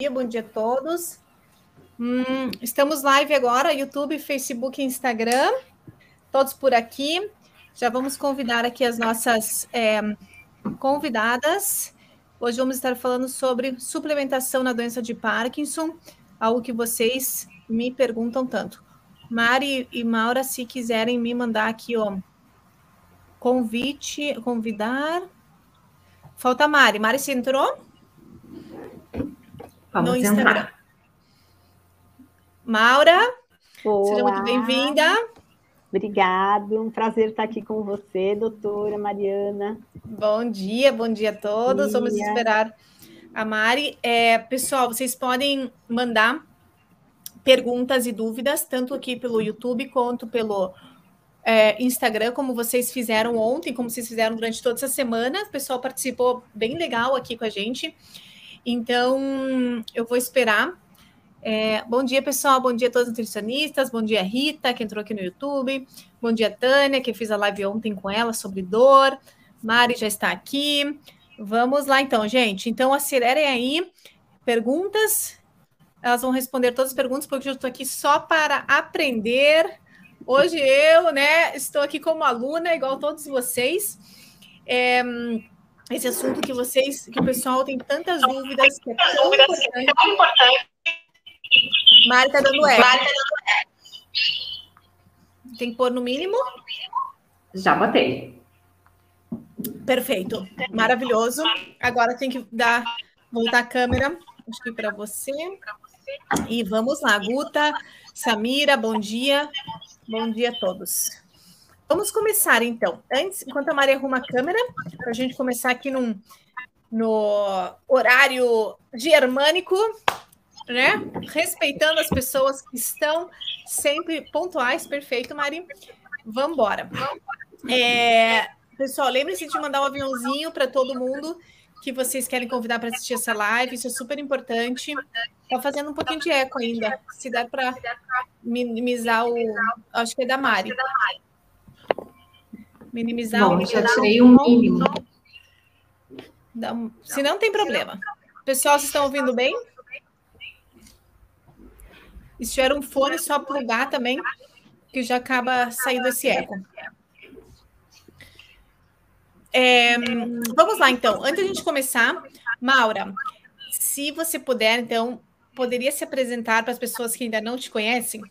dia, bom dia a todos. Hum, estamos live agora, YouTube, Facebook Instagram, todos por aqui. Já vamos convidar aqui as nossas é, convidadas. Hoje vamos estar falando sobre suplementação na doença de Parkinson, algo que vocês me perguntam tanto. Mari e Maura, se quiserem me mandar aqui, ó, convite, convidar. Falta a Mari. Mari, você entrou? Vamos no Instagram. Entrar. Maura, Olá. seja muito bem-vinda. Obrigado, um prazer estar aqui com você, doutora Mariana. Bom dia, bom dia a todos. Dia. Vamos esperar a Mari. É, pessoal, vocês podem mandar perguntas e dúvidas, tanto aqui pelo YouTube quanto pelo é, Instagram, como vocês fizeram ontem, como vocês fizeram durante toda essa semana. O pessoal participou bem legal aqui com a gente. Então, eu vou esperar. É, bom dia, pessoal. Bom dia a todos os nutricionistas. Bom dia, Rita, que entrou aqui no YouTube. Bom dia, Tânia, que fiz a live ontem com ela sobre dor. Mari já está aqui. Vamos lá, então, gente. Então, acelerem aí. Perguntas. Elas vão responder todas as perguntas, porque eu estou aqui só para aprender. Hoje eu, né, estou aqui como aluna, igual todos vocês. É, esse assunto que vocês, que o pessoal tem tantas dúvidas, que é tão importante. Tão importante. Mari tá dando eco. Dando Tem que pôr no mínimo? Já botei. Perfeito. Maravilhoso. Agora tem que dar voltar a câmera aqui para você. E vamos lá, Guta, Samira, bom dia. Bom dia a todos. Vamos começar, então. Antes, enquanto a Maria arruma a câmera, para a gente começar aqui num, no horário germânico, né? Respeitando as pessoas que estão sempre pontuais. Perfeito, Mari. Vamos embora. É, pessoal, lembre-se de mandar um aviãozinho para todo mundo que vocês querem convidar para assistir essa live. Isso é super importante. Está fazendo um pouquinho de eco ainda. Se der para minimizar o. Acho que é da Mari. Minimizar Bom, o. Já tirei um mínimo. Se não, tem problema. Pessoal, vocês estão ouvindo bem? E se tiver um fone, só plugar também, que já acaba saindo esse eco. É, vamos lá, então. Antes de a gente começar, Maura, se você puder, então, poderia se apresentar para as pessoas que ainda não te conhecem?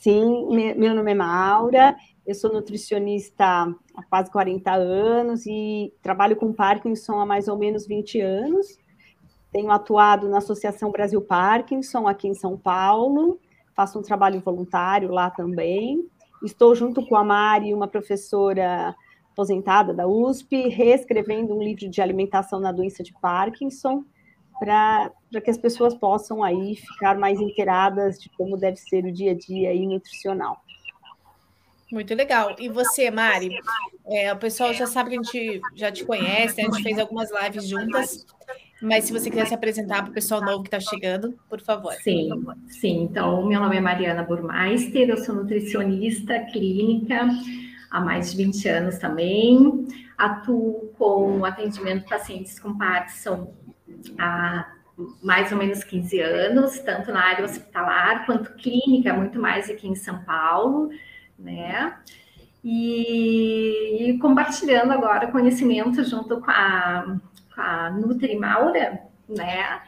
Sim, meu nome é Maura, eu sou nutricionista há quase 40 anos e trabalho com Parkinson há mais ou menos 20 anos. Tenho atuado na Associação Brasil Parkinson aqui em São Paulo, faço um trabalho voluntário lá também. Estou junto com a Mari, uma professora aposentada da USP, reescrevendo um livro de alimentação na doença de Parkinson, para que as pessoas possam aí ficar mais inteiradas de como deve ser o dia a dia aí nutricional. Muito legal. E você, Mari? É, o pessoal já sabe que a gente já te conhece, né? a gente fez algumas lives juntas. Mas se você quiser se apresentar para o pessoal novo que está chegando, por favor. Sim, sim. Então, meu nome é Mariana Burmeister, eu sou nutricionista clínica há mais de 20 anos também. Atuo com atendimento de pacientes com Parkinson há mais ou menos 15 anos, tanto na área hospitalar quanto clínica, muito mais aqui em São Paulo né? E, e compartilhando agora conhecimento junto com a, com a Nutri Maura, né?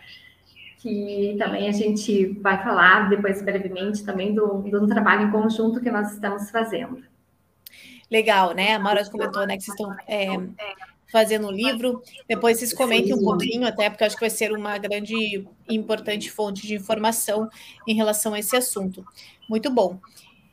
Que também a gente vai falar depois brevemente também do, do trabalho em conjunto que nós estamos fazendo. Legal, né? A Maura comentou, né, que vocês estão é, fazendo um livro. Depois vocês comentem um pouquinho, até porque acho que vai ser uma grande e importante fonte de informação em relação a esse assunto. Muito bom.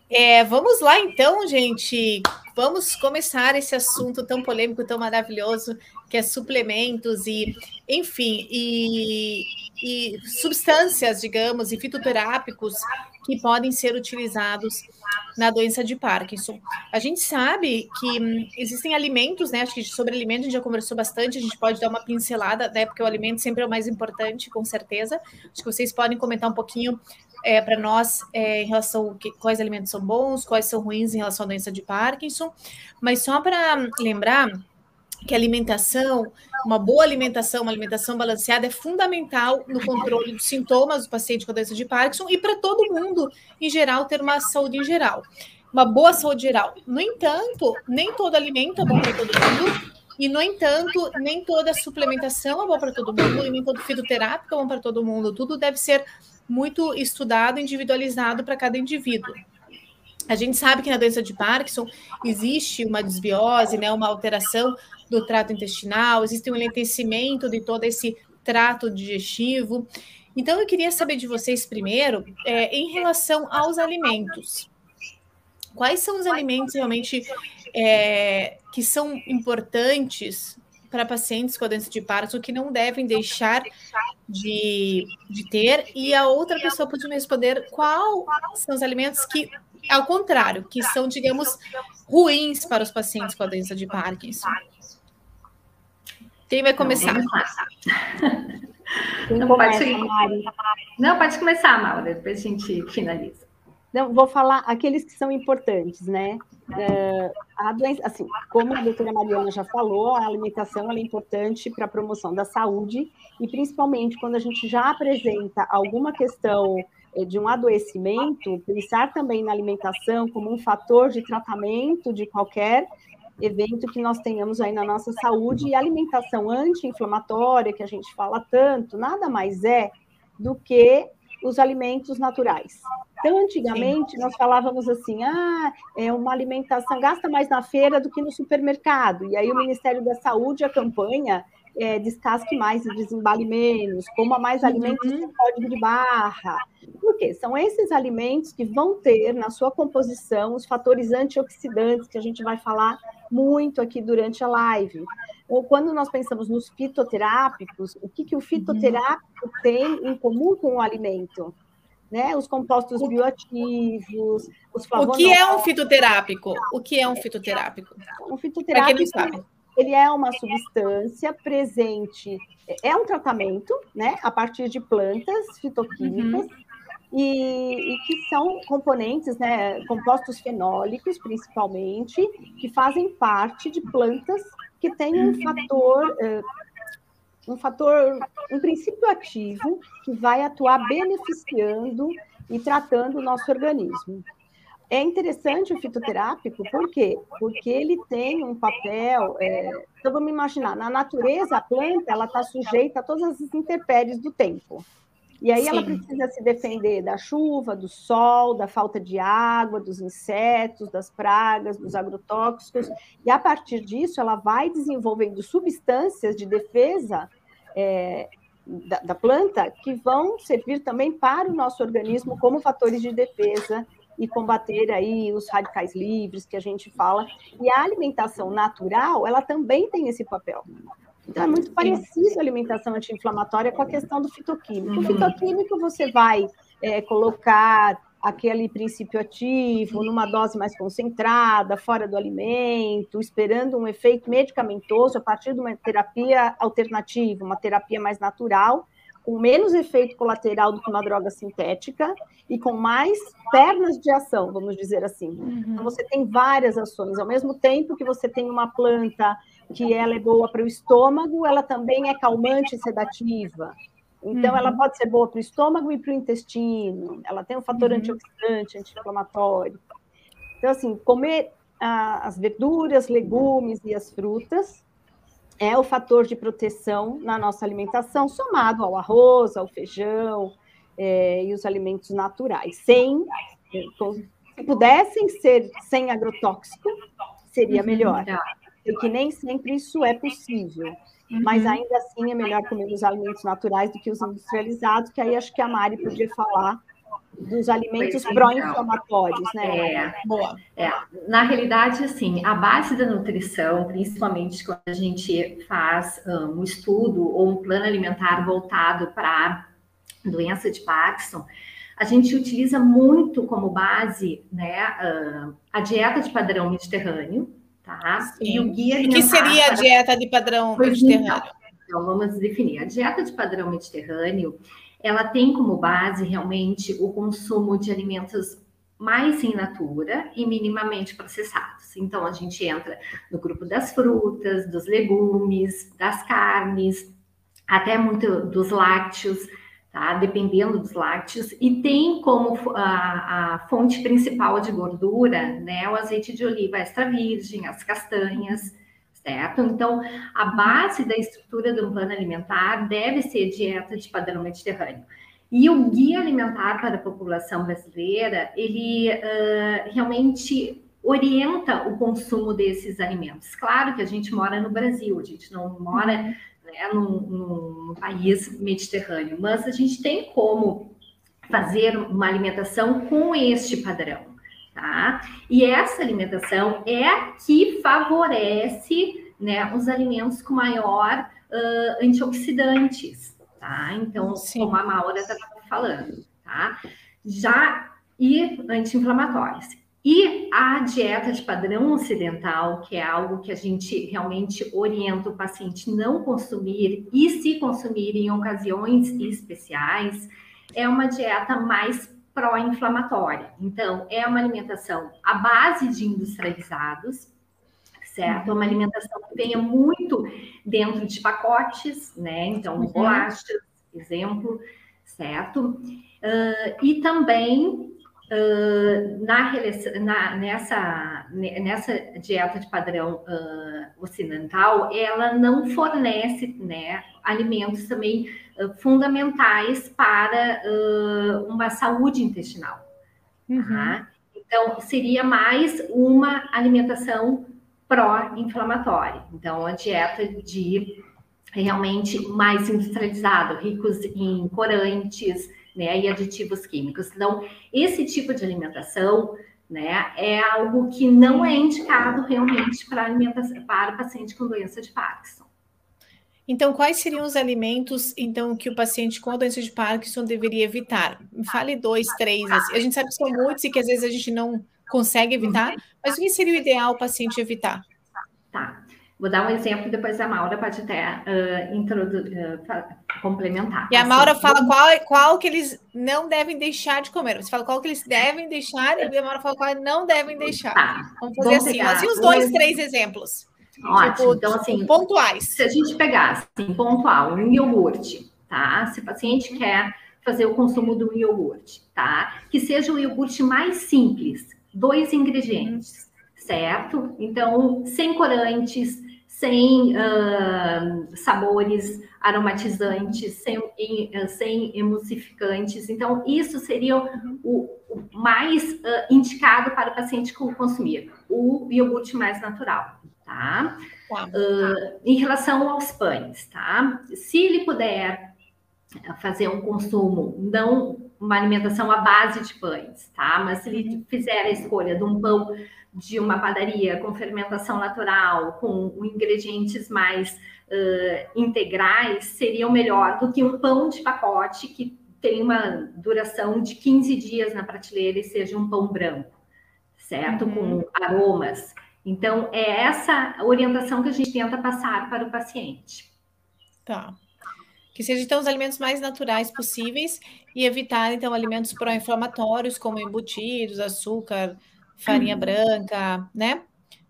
É, vamos lá então, gente. Vamos começar esse assunto tão polêmico, tão maravilhoso, que é suplementos e, enfim, e, e substâncias, digamos, e fitoterápicos que podem ser utilizados na doença de Parkinson. A gente sabe que hum, existem alimentos, né? Acho que sobre alimentos a gente já conversou bastante, a gente pode dar uma pincelada, né? Porque o alimento sempre é o mais importante, com certeza. Acho que vocês podem comentar um pouquinho é, para nós é, em relação a que, quais alimentos são bons, quais são ruins em relação à doença de Parkinson. Mas só para lembrar que alimentação, uma boa alimentação, uma alimentação balanceada é fundamental no controle dos sintomas do paciente com doença de Parkinson e para todo mundo, em geral, ter uma saúde em geral. Uma boa saúde geral. No entanto, nem todo alimento é bom para todo mundo, e, no entanto, nem toda suplementação é bom para todo mundo, e nem todo fitoterápico é bom para todo mundo. Tudo deve ser muito estudado, individualizado para cada indivíduo. A gente sabe que na doença de Parkinson existe uma desbiose, né, uma alteração do trato intestinal, existe um enlentecimento de todo esse trato digestivo. Então, eu queria saber de vocês primeiro, é, em relação aos alimentos. Quais são os alimentos realmente é, que são importantes para pacientes com doença de Parkinson que não devem deixar de, de ter? E a outra pessoa pode me responder quais são os alimentos que, ao contrário, que são, digamos, ruins para os pacientes com a doença de Parkinson. Quem vai começar? Não, pode... Não, pode começar, Maura, depois a gente finaliza. Vou falar aqueles que são importantes, né? É, a doença, assim, como a doutora Mariana já falou, a alimentação é importante para a promoção da saúde e principalmente quando a gente já apresenta alguma questão é, de um adoecimento, pensar também na alimentação como um fator de tratamento de qualquer evento que nós tenhamos aí na nossa saúde e alimentação anti-inflamatória, que a gente fala tanto, nada mais é do que os alimentos naturais. Então, antigamente, Sim. nós falávamos assim: ah, é uma alimentação, gasta mais na feira do que no supermercado. E aí, o Ministério da Saúde, a campanha, é, descasque mais e desembale menos, coma mais alimentos uhum. com código de barra. Por quê? São esses alimentos que vão ter na sua composição os fatores antioxidantes, que a gente vai falar muito aqui durante a live. Ou quando nós pensamos nos fitoterápicos, o que, que o fitoterápico tem em comum com o alimento? Né? Os compostos bioativos, os flavonoides. O que é um fitoterápico? O que é um fitoterápico? Um fitoterápico ele é uma substância presente, é um tratamento, né, a partir de plantas fitoquímicas, uhum. E, e, que são componentes, né, compostos fenólicos, principalmente, que fazem parte de plantas que têm um fator, uh, um fator, um princípio ativo que vai atuar beneficiando e tratando o nosso organismo. É interessante o fitoterápico, por quê? Porque ele tem um papel. É, então, vamos imaginar, na natureza, a planta ela está sujeita a todas as intempéries do tempo. E aí Sim. ela precisa se defender da chuva, do sol, da falta de água, dos insetos, das pragas, dos agrotóxicos. E a partir disso, ela vai desenvolvendo substâncias de defesa é, da, da planta que vão servir também para o nosso organismo como fatores de defesa e combater aí os radicais livres que a gente fala. E a alimentação natural, ela também tem esse papel. Então, é muito parecido a alimentação anti-inflamatória com a questão do fitoquímico. O uhum. fitoquímico você vai é, colocar aquele princípio ativo numa dose mais concentrada, fora do alimento, esperando um efeito medicamentoso a partir de uma terapia alternativa, uma terapia mais natural, com menos efeito colateral do que uma droga sintética e com mais pernas de ação, vamos dizer assim. Uhum. Então, você tem várias ações, ao mesmo tempo que você tem uma planta que ela é boa para o estômago, ela também é calmante e sedativa. Então, uhum. ela pode ser boa para o estômago e para o intestino. Ela tem um fator uhum. antioxidante, anti-inflamatório. Então, assim, comer ah, as verduras, legumes e as frutas é o fator de proteção na nossa alimentação, somado ao arroz, ao feijão é, e os alimentos naturais. Sem, se pudessem ser sem agrotóxico, seria uhum. E que nem sempre isso é possível. Uhum. Mas ainda assim é melhor comer os alimentos naturais do que os industrializados, que aí acho que a Mari podia falar dos alimentos é, pró-inflamatórios, né? É, Boa. É, na realidade, assim, a base da nutrição, principalmente quando a gente faz um, um estudo ou um plano alimentar voltado para doença de Parkinson, a gente utiliza muito como base, né, uh, a dieta de padrão mediterrâneo, tá? Sim. E o guia alimentar. O que seria a dieta de padrão mediterrâneo? Então, vamos definir. A dieta de padrão mediterrâneo ela tem como base realmente o consumo de alimentos mais in natura e minimamente processados. Então, a gente entra no grupo das frutas, dos legumes, das carnes, até muito dos lácteos, tá? Dependendo dos lácteos, e tem como a, a fonte principal de gordura, né, o azeite de oliva extra virgem, as castanhas, certo? Então, a base da estrutura do plano alimentar deve ser dieta de padrão mediterrâneo. E o guia alimentar para a população brasileira, ele uh, realmente orienta o consumo desses alimentos. Claro que a gente mora no Brasil, a gente não mora. Né, num, num país mediterrâneo, mas a gente tem como fazer uma alimentação com este padrão, tá? E essa alimentação é a que favorece né, os alimentos com maior uh, antioxidantes, tá? Então, Sim. como a Maura estava falando, tá? Já e anti-inflamatórios. E a dieta de padrão ocidental, que é algo que a gente realmente orienta o paciente não consumir e se consumir em ocasiões especiais, é uma dieta mais pró-inflamatória. Então, é uma alimentação à base de industrializados, certo? É uma alimentação que venha muito dentro de pacotes, né? Então, uhum. bolachas, exemplo, certo? Uh, e também uh, na, na, nessa, nessa dieta de padrão uh, ocidental, ela não fornece né, alimentos também fundamentais para uma saúde intestinal. Uhum. Tá? Então, seria mais uma alimentação pró-inflamatória. Então, a dieta de realmente mais industrializada, ricos em corantes, né, e aditivos químicos. Então, esse tipo de alimentação, né, é algo que não é indicado realmente para alimentação para paciente com doença de Parkinson. Então, quais seriam os alimentos então que o paciente com doença de Parkinson deveria evitar? Fale dois, três. Assim. A gente sabe que são muitos e que às vezes a gente não consegue evitar, mas o que seria o ideal o paciente evitar? Tá. Vou dar um exemplo, depois a Maura pode até uh, uh, complementar. E a assim, Maura fala qual, qual que eles não devem deixar de comer. Você fala qual que eles devem deixar e a Maura fala qual não devem deixar. Tá. Vamos fazer Vamos assim. Assim, os dois, três exemplos. Ótimo. Tipo, então, assim, pontuais. Se a gente pegar, assim, pontual, um iogurte, tá? Se o paciente quer fazer o consumo do iogurte, tá? Que seja o iogurte mais simples, dois ingredientes, certo? Então, sem corantes, sem uh, sabores aromatizantes, sem, uh, sem emulsificantes. Então, isso seria o, o mais uh, indicado para o paciente consumir, o iogurte mais natural, tá? tá. em relação aos pães, tá? Se ele puder fazer um consumo, não uma alimentação à base de pães, tá? Mas se ele fizer a escolha de um pão de uma padaria com fermentação natural, com ingredientes mais uh, integrais, seria o melhor do que um pão de pacote que tem uma duração de 15 dias na prateleira e seja um pão branco, certo? Uhum. Com aromas. Então, é essa orientação que a gente tenta passar para o paciente. Tá. Que sejam, então, os alimentos mais naturais possíveis e evitar, então, alimentos pró-inflamatórios, como embutidos, açúcar, farinha uhum. branca, né?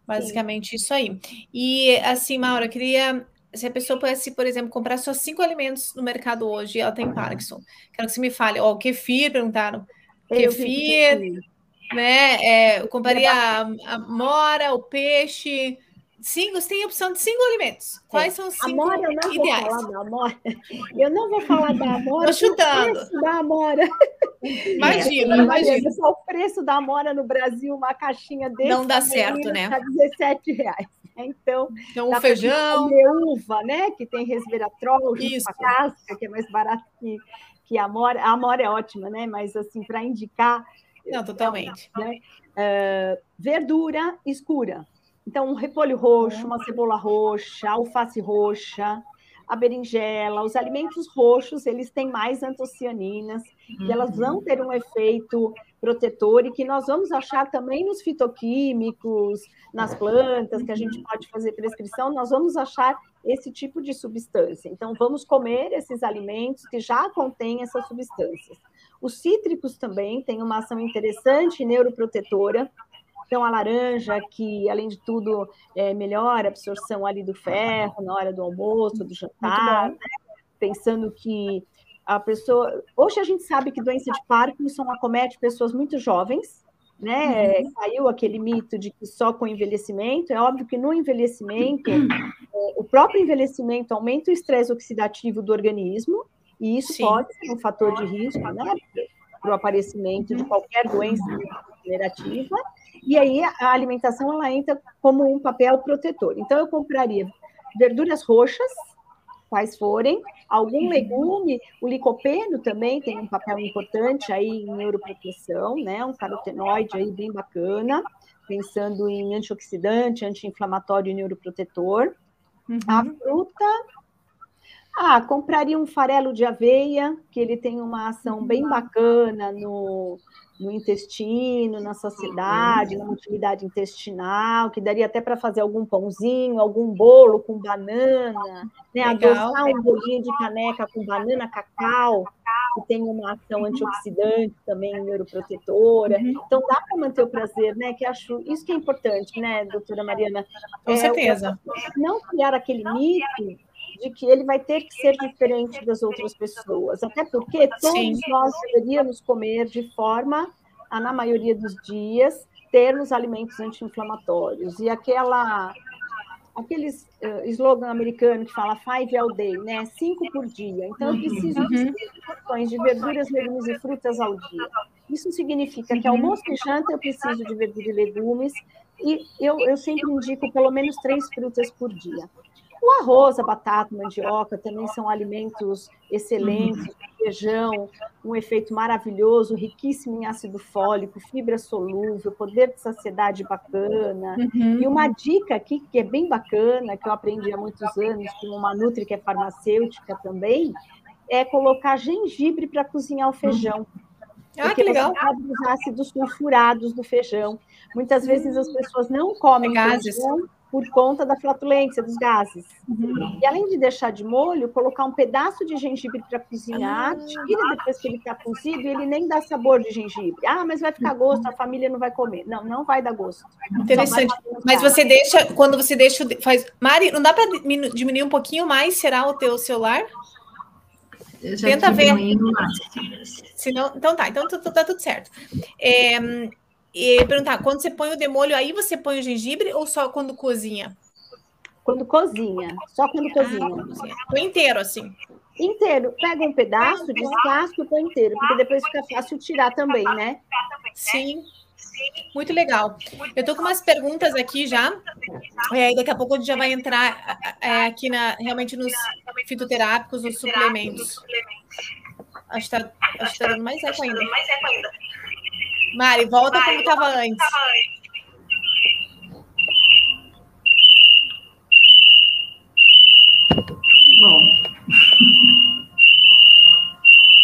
Basicamente Sim. isso aí. E assim, Maura, queria. Se a pessoa pudesse, por exemplo, comprar só cinco alimentos no mercado hoje, ela tem Parkinson. Quero que você me fale, ó, o kefir, perguntaram. Kefir, né? É, eu compraria a, a mora, o peixe, Você tem a opção de cinco alimentos. Quais são os cinco amora, eu não ideais? Vou falar da amora. Eu não vou falar da amora. Estou chutando. Da amora. Imagina, é, imagina. Só o preço da amora no Brasil, uma caixinha desse. Não dá certo, né? Está 17 reais. Então, então o feijão. uva, né? Que tem resveratrol, a casca, que é mais barato que, que a amora. A amora é ótima, né? Mas, assim, para indicar. Não, totalmente. Né? Uh, verdura escura então, um repolho roxo, uma cebola roxa, alface roxa, a berinjela, os alimentos roxos, eles têm mais antocianinas, uhum. e elas vão ter um efeito protetor e que nós vamos achar também nos fitoquímicos, nas plantas, que a gente pode fazer prescrição, nós vamos achar esse tipo de substância. Então, vamos comer esses alimentos que já contêm essas substâncias. Os cítricos também têm uma ação interessante neuroprotetora. Então, a laranja, que além de tudo é, melhora a absorção ali do ferro na hora do almoço, do jantar, né? pensando que a pessoa. Hoje a gente sabe que doença de Parkinson acomete pessoas muito jovens, né? Uhum. Caiu aquele mito de que só com envelhecimento. É óbvio que no envelhecimento, o próprio envelhecimento aumenta o estresse oxidativo do organismo, e isso Sim. pode ser um fator de risco, né? Para o aparecimento de qualquer doença degenerativa. E aí a alimentação ela entra como um papel protetor. Então eu compraria verduras roxas, quais forem, algum legume, o licopeno também tem um papel importante aí em neuroproteção, né? Um carotenoide aí bem bacana, pensando em antioxidante, anti-inflamatório e neuroprotetor. Uhum. A fruta, ah, compraria um farelo de aveia, que ele tem uma ação bem bacana no, no intestino, na saciedade, na motilidade intestinal, que daria até para fazer algum pãozinho, algum bolo com banana, né? Adoçar um bolinho de caneca com banana, cacau, que tem uma ação antioxidante também, neuroprotetora. Uhum. Então dá para manter o prazer, né? Que acho isso que é importante, né, doutora Mariana? Com é, certeza. Não criar aquele mito de que ele vai ter que ser diferente das outras pessoas, até porque todos Sim. nós deveríamos comer de forma a, na maioria dos dias, termos alimentos anti-inflamatórios. E aquela aquele uh, slogan americano que fala five all day, né? Cinco por dia. Então, eu preciso uhum. de cinco porções de verduras, legumes e frutas ao dia. Isso significa que almoço e janta eu preciso de verdura e legumes, e eu, eu sempre indico pelo menos três frutas por dia. O arroz, a batata, a mandioca também são alimentos excelentes, uhum. feijão, um efeito maravilhoso, riquíssimo em ácido fólico, fibra solúvel, poder de saciedade bacana. Uhum. E uma dica aqui que é bem bacana, que eu aprendi há muitos anos com uma nutri que é farmacêutica também, é colocar gengibre para cozinhar o feijão. Ah, que legal. os ácidos sulfurados do feijão. Muitas vezes as pessoas não comem gases. feijão por conta da flatulência dos gases. Uhum. E além de deixar de molho, colocar um pedaço de gengibre para cozinhar, ah. tira depois que ele está cozido e ele nem dá sabor de gengibre. Ah, mas vai ficar gosto, a família não vai comer. Não, não vai dar gosto. Interessante. Mas você deixa, quando você deixa, faz. Mari, não dá para diminuir um pouquinho mais? Será o teu celular? Tenta ver. Senão, então tá, então tá, tá tudo certo. É, e perguntar, quando você põe o demolho, aí você põe o gengibre ou só quando cozinha? Quando cozinha, só quando cozinha. Ah, inteiro, assim. Inteiro. Pega um pedaço, descasca e põe inteiro, porque depois fica fácil tirar também, né? Sim. Muito legal. Eu tô com umas perguntas aqui já. É, daqui a pouco a gente já vai entrar é, aqui na, realmente nos fitoterápicos, nos suplementos. Acho que tá, acho que tá dando mais eco ainda. Mari, volta Mari, como estava antes. Bom.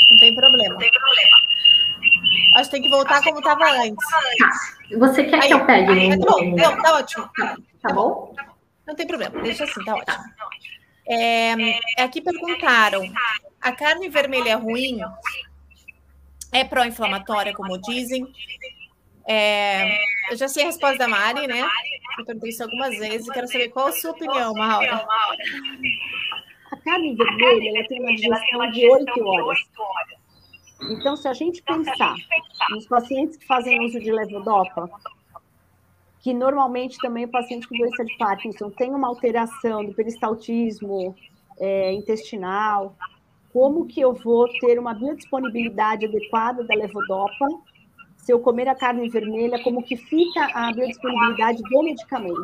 Não tem problema. Não tem problema. Acho que tem que voltar Acho como estava antes. Tá. Você quer Aí, que eu pegue? Tá bom, não, tá ótimo. Tá, tá bom? Não tem problema, deixa assim, tá ótimo. É, aqui perguntaram: a carne vermelha é ruim? É pró-inflamatória, como dizem. É, eu já sei a resposta da Mari, né? Eu perguntei isso algumas vezes e quero saber qual a sua opinião, Maura. A carne vermelha ela tem uma digestão de 8 horas. Então, se a gente pensar nos pacientes que fazem uso de levodopa, que normalmente também o paciente com doença de Parkinson tem uma alteração do peristaltismo é, intestinal, como que eu vou ter uma biodisponibilidade adequada da levodopa se eu comer a carne vermelha, como que fica a biodisponibilidade do medicamento.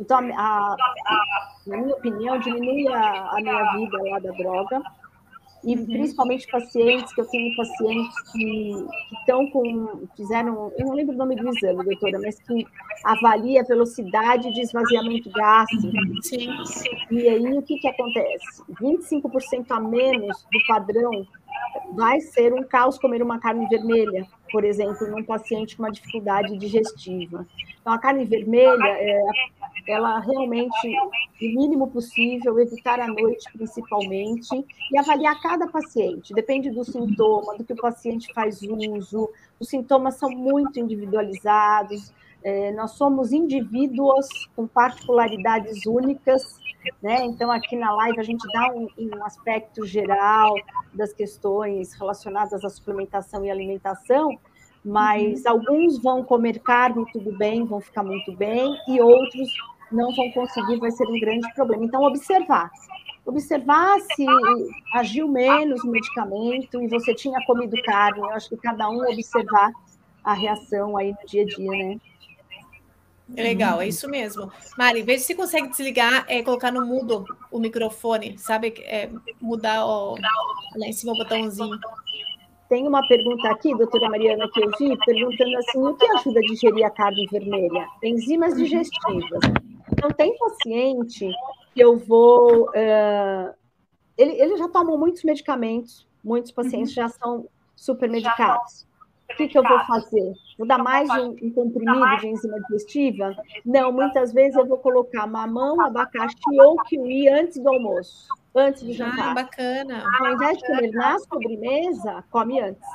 Então, a, a, na minha opinião, diminui a, a minha vida lá da droga. E uhum. principalmente pacientes, que eu tenho pacientes que, estão com, fizeram, eu não lembro o nome do exame, doutora, mas que avalia a velocidade de esvaziamento gástrico. Sim. E aí o que, que acontece? 25% a menos do padrão vai ser um caos comer uma carne vermelha, por exemplo, num paciente com uma dificuldade digestiva. Então, a carne vermelha é ela realmente, o mínimo possível, evitar a noite principalmente, e avaliar cada paciente, depende do sintoma, do que o paciente faz uso, os sintomas são muito individualizados, é, nós somos indivíduos com particularidades únicas, né? Então, aqui na live, a gente dá um, um aspecto geral das questões relacionadas à suplementação e alimentação, mas uhum. alguns vão comer carne tudo bem, vão ficar muito bem, e outros não vão conseguir, vai ser um grande problema. Então, observar. Observar se agiu menos o medicamento e você tinha comido carne. Eu acho que cada um observar a reação aí no dia a dia, né? É legal, é isso mesmo. Mari, veja se consegue desligar, é, colocar no mudo o microfone, sabe? É, mudar o, lá em cima o botãozinho. Tem uma pergunta aqui, doutora Mariana, que eu vi, perguntando assim: o que ajuda a digerir a carne vermelha? Enzimas digestivas. Então, tem paciente que eu vou. Uh, ele, ele já tomou muitos medicamentos, muitos pacientes uhum. já são super medicados. O que, que eu vou fazer? Vou dar mais um, um comprimido de enzima digestiva? Não, muitas vezes eu vou colocar mamão, abacaxi ou kiwi antes do almoço, antes do jantar. Ah, bacana. Ao invés de comer na sobremesa, come antes,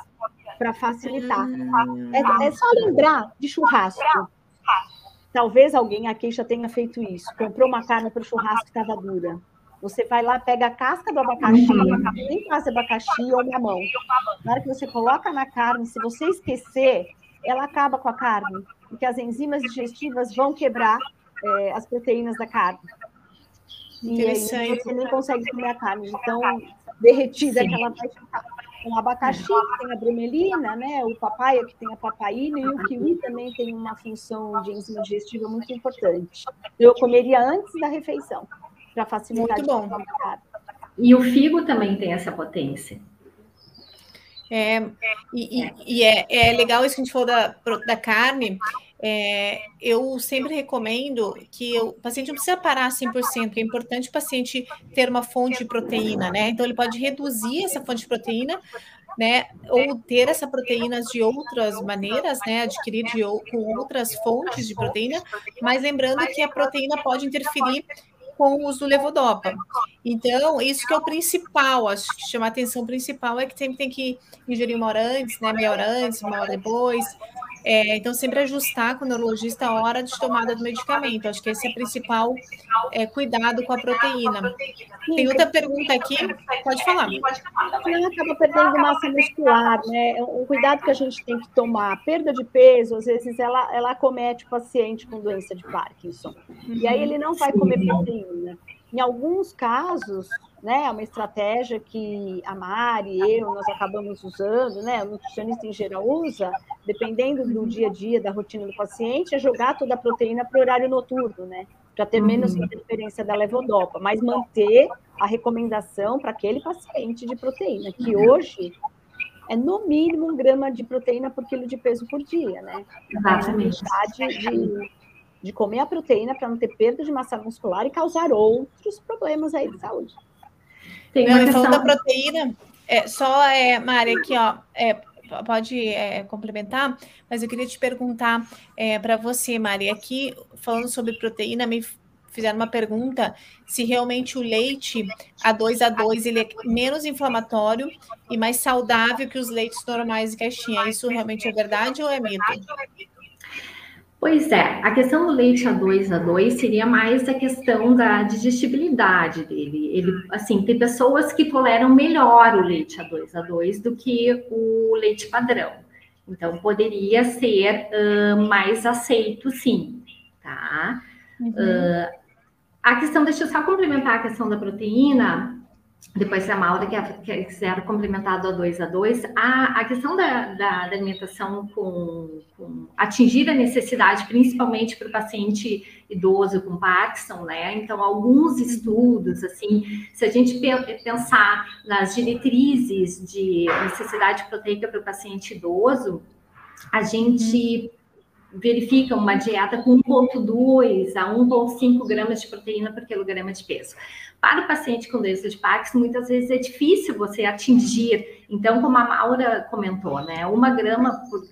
para facilitar. Hum. É, é só lembrar de churrasco. Talvez alguém aqui já tenha feito isso. Comprou uma carne para o churrasco que estava dura. Você vai lá, pega a casca do abacaxi, uhum. nem faz abacaxi ou mamão. Na hora que você coloca na carne, se você esquecer, ela acaba com a carne, porque as enzimas digestivas vão quebrar é, as proteínas da carne. E aí você nem consegue comer a carne, então derretida Sim. que ela vai ficar com abacaxi, que tem a bromelina, né? O papaya, que tem a papaina, e o kiwi também tem uma função de enzima digestiva muito importante. Eu comeria antes da refeição, para facilitar muito bom. E o figo também tem essa potência. É, e, e, e é, é, legal isso que a gente falou da, da carne. É, eu sempre recomendo que o paciente não precisa parar 100%, é importante o paciente ter uma fonte de proteína, né? Então, ele pode reduzir essa fonte de proteína, né? Ou ter essa proteínas de outras maneiras, né? Adquirir de, com outras fontes de proteína, mas lembrando que a proteína pode interferir com o uso do levodopa. Então, isso que é o principal, acho que chama a atenção principal é que sempre tem que ingerir uma hora antes, né? Meia hora antes, uma hora depois, é, então, sempre ajustar com o neurologista a hora de tomada do medicamento. Acho que esse é o principal é, cuidado com a proteína. Tem outra pergunta aqui, pode falar. Ela acaba perdendo massa muscular, né? Um cuidado que a gente tem que tomar. Perda de peso, às vezes, ela, ela acomete o paciente com doença de Parkinson. E aí ele não vai comer proteína. Em alguns casos, né, é uma estratégia que a Mari, eu, nós acabamos usando, né, o nutricionista em geral usa, dependendo do dia a dia, da rotina do paciente, é jogar toda a proteína para o horário noturno, né, para ter menos uhum. interferência da levodopa, mas manter a recomendação para aquele paciente de proteína, que hoje é no mínimo um grama de proteína por quilo de peso por dia, né? Exatamente. de de comer a proteína para não ter perda de massa muscular e causar outros problemas aí de saúde. Tem uma questão da proteína, é, só, é, Mari, aqui, ó, é, pode é, complementar, mas eu queria te perguntar é, para você, Mari, aqui, falando sobre proteína, me fizeram uma pergunta se realmente o leite A2A2 ele é menos inflamatório e mais saudável que os leites normais de caixinha. Isso realmente é verdade ou é mito? Pois é, a questão do leite A2, A2 seria mais a questão da digestibilidade dele. Ele, assim, tem pessoas que toleram melhor o leite A2, A2 do que o leite padrão. Então, poderia ser uh, mais aceito, sim, tá? Uhum. Uh, a questão, deixa eu só complementar a questão da proteína depois se a Maura quer, quer, quiser complementar do A2 a 2, a, a questão da, da, da alimentação com, com, atingir a necessidade, principalmente para o paciente idoso com Parkinson, né? Então, alguns estudos, assim, se a gente pensar nas diretrizes de necessidade proteica para o paciente idoso, a gente verifica uma dieta com 1,2 a 1,5 gramas de proteína por quilograma de peso. Para o paciente com doença de Parkinson, muitas vezes é difícil você atingir. Então, como a Maura comentou, né, uma grama por,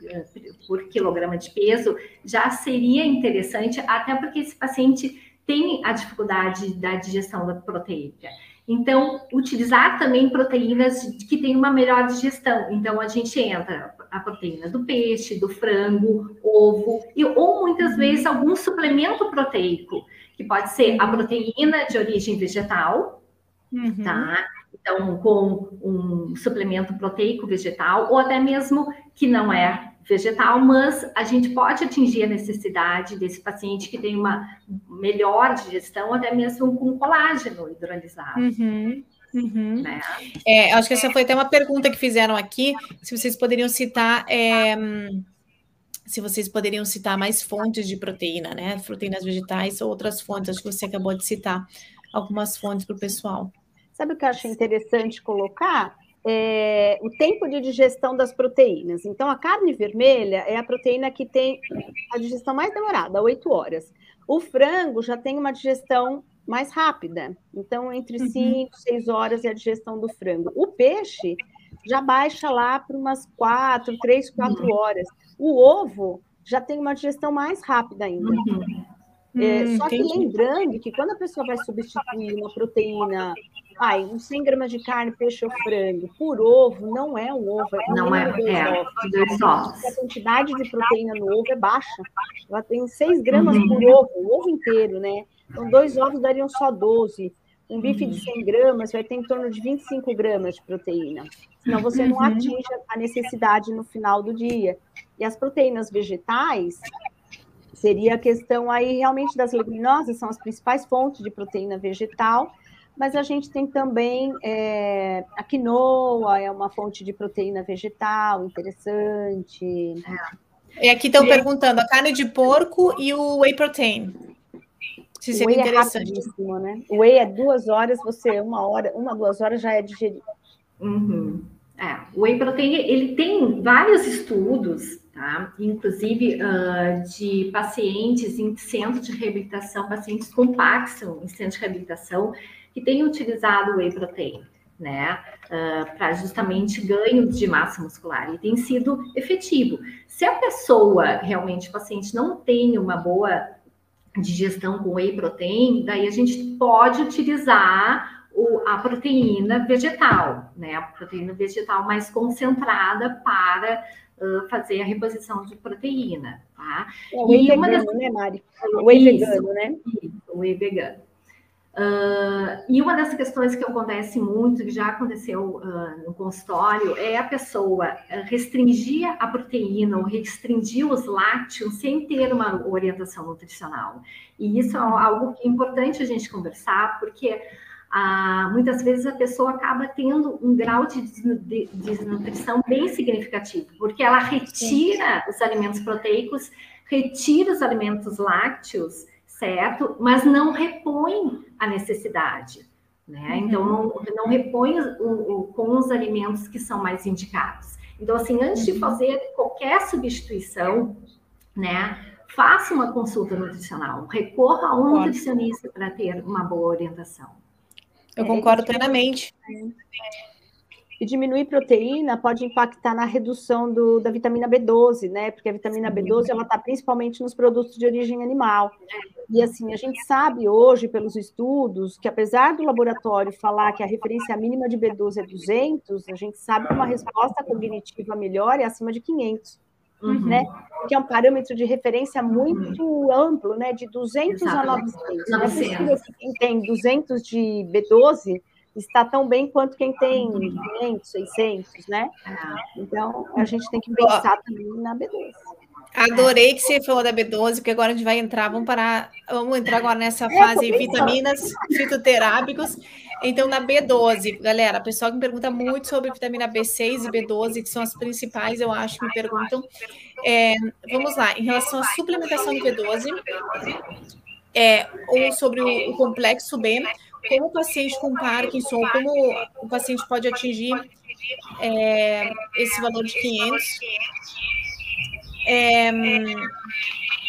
por quilograma de peso já seria interessante, até porque esse paciente tem a dificuldade da digestão da proteica. Então, utilizar também proteínas que têm uma melhor digestão. Então, a gente entra a proteína do peixe, do frango, ovo, e, ou muitas vezes algum suplemento proteico, que pode ser a proteína de origem vegetal, uhum. tá? Então, com um suplemento proteico vegetal, ou até mesmo que não é vegetal, mas a gente pode atingir a necessidade desse paciente que tem uma melhor digestão, até mesmo com colágeno hidrolisado. Uhum. Uhum. Né? É, acho que essa foi até uma pergunta que fizeram aqui, se vocês poderiam citar é, se vocês poderiam citar mais fontes de proteína, né? Proteínas vegetais ou outras fontes. Acho que você acabou de citar algumas fontes para o pessoal. Sabe o que eu acho interessante colocar? é, o tempo de digestão das proteínas. Então, a carne vermelha é a proteína que tem a digestão mais demorada, 8 horas. O frango já tem uma digestão mais rápida. Então, entre 5 e 6 horas é a digestão do frango. O peixe já baixa lá para umas 4, 3, 4 horas. O ovo já tem uma digestão mais rápida ainda. Uhum. É, hum, só que lembrando que quando a pessoa vai substituir uma proteína ai, uns 100 gramas de carne, peixe ou frango por ovo, não é um ovo. É não é, dois é, ovos. A quantidade de proteína no ovo é baixa. Ela tem 6 gramas uhum. por ovo, o ovo inteiro, né? Então, dois ovos dariam só 12. Um bife uhum. de 100 gramas vai ter em torno de 25 gramas de proteína. Senão você não uhum. atinge a necessidade no final do dia. E as proteínas vegetais, seria a questão aí realmente das leguminosas, são as principais fontes de proteína vegetal, mas a gente tem também é, a quinoa, é uma fonte de proteína vegetal interessante. É. E aqui estão perguntando a carne de porco e o whey protein. Se seria whey é interessante. É né? O whey é duas horas, você uma hora, uma, duas horas já é digerido. Uhum. É, o whey protein, ele tem vários estudos, tá? Inclusive uh, de pacientes em centro de reabilitação, pacientes com Parkinson em centro de reabilitação, que têm utilizado o whey protein, né, uh, para justamente ganho de massa muscular e tem sido efetivo. Se a pessoa realmente, o paciente não tem uma boa digestão com whey protein, daí a gente pode utilizar o, a proteína vegetal, né, a proteína vegetal mais concentrada para uh, fazer a reposição de proteína, tá? É, o whey e vegano, das... né, Mari? O whey Isso, vegano, né? o whey vegano. Uh, e uma das questões que acontece muito, que já aconteceu uh, no consultório, é a pessoa restringir a proteína ou restringir os lácteos sem ter uma orientação nutricional. E isso é algo que é importante a gente conversar, porque uh, muitas vezes a pessoa acaba tendo um grau de desnutrição bem significativo, porque ela retira os alimentos proteicos, retira os alimentos lácteos certo? Mas não repõe a necessidade, né? Uhum. Então, não, não repõe o, o, com os alimentos que são mais indicados. Então, assim, antes de uhum. fazer qualquer substituição, né, faça uma consulta nutricional, recorra a um nutricionista para ter uma boa orientação. Eu concordo plenamente. É. E diminuir proteína pode impactar na redução do, da vitamina B12, né? Porque a vitamina B12 ela está principalmente nos produtos de origem animal. E assim, a gente sabe hoje, pelos estudos, que apesar do laboratório falar que a referência mínima de B12 é 200, a gente sabe que uma resposta cognitiva melhor é acima de 500. Uhum. Né? Que é um parâmetro de referência muito uhum. amplo, né? De 200 Exato. a 900. 900. Não é possível que quem tem 200 de B12 está tão bem quanto quem tem 500, 600, né? Então, a gente tem que pensar também na B12. Adorei que você falou da B12, porque agora a gente vai entrar, vamos parar, vamos entrar agora nessa é, fase vitaminas fitoterápicos. Então, na B12, galera, o pessoal que me pergunta muito sobre vitamina B6 e B12, que são as principais, eu acho, que me perguntam. É, vamos lá, em relação à suplementação de B12, é, ou sobre o, o complexo B, como o paciente com Parkinson, como o paciente pode atingir é, esse valor de 500. É,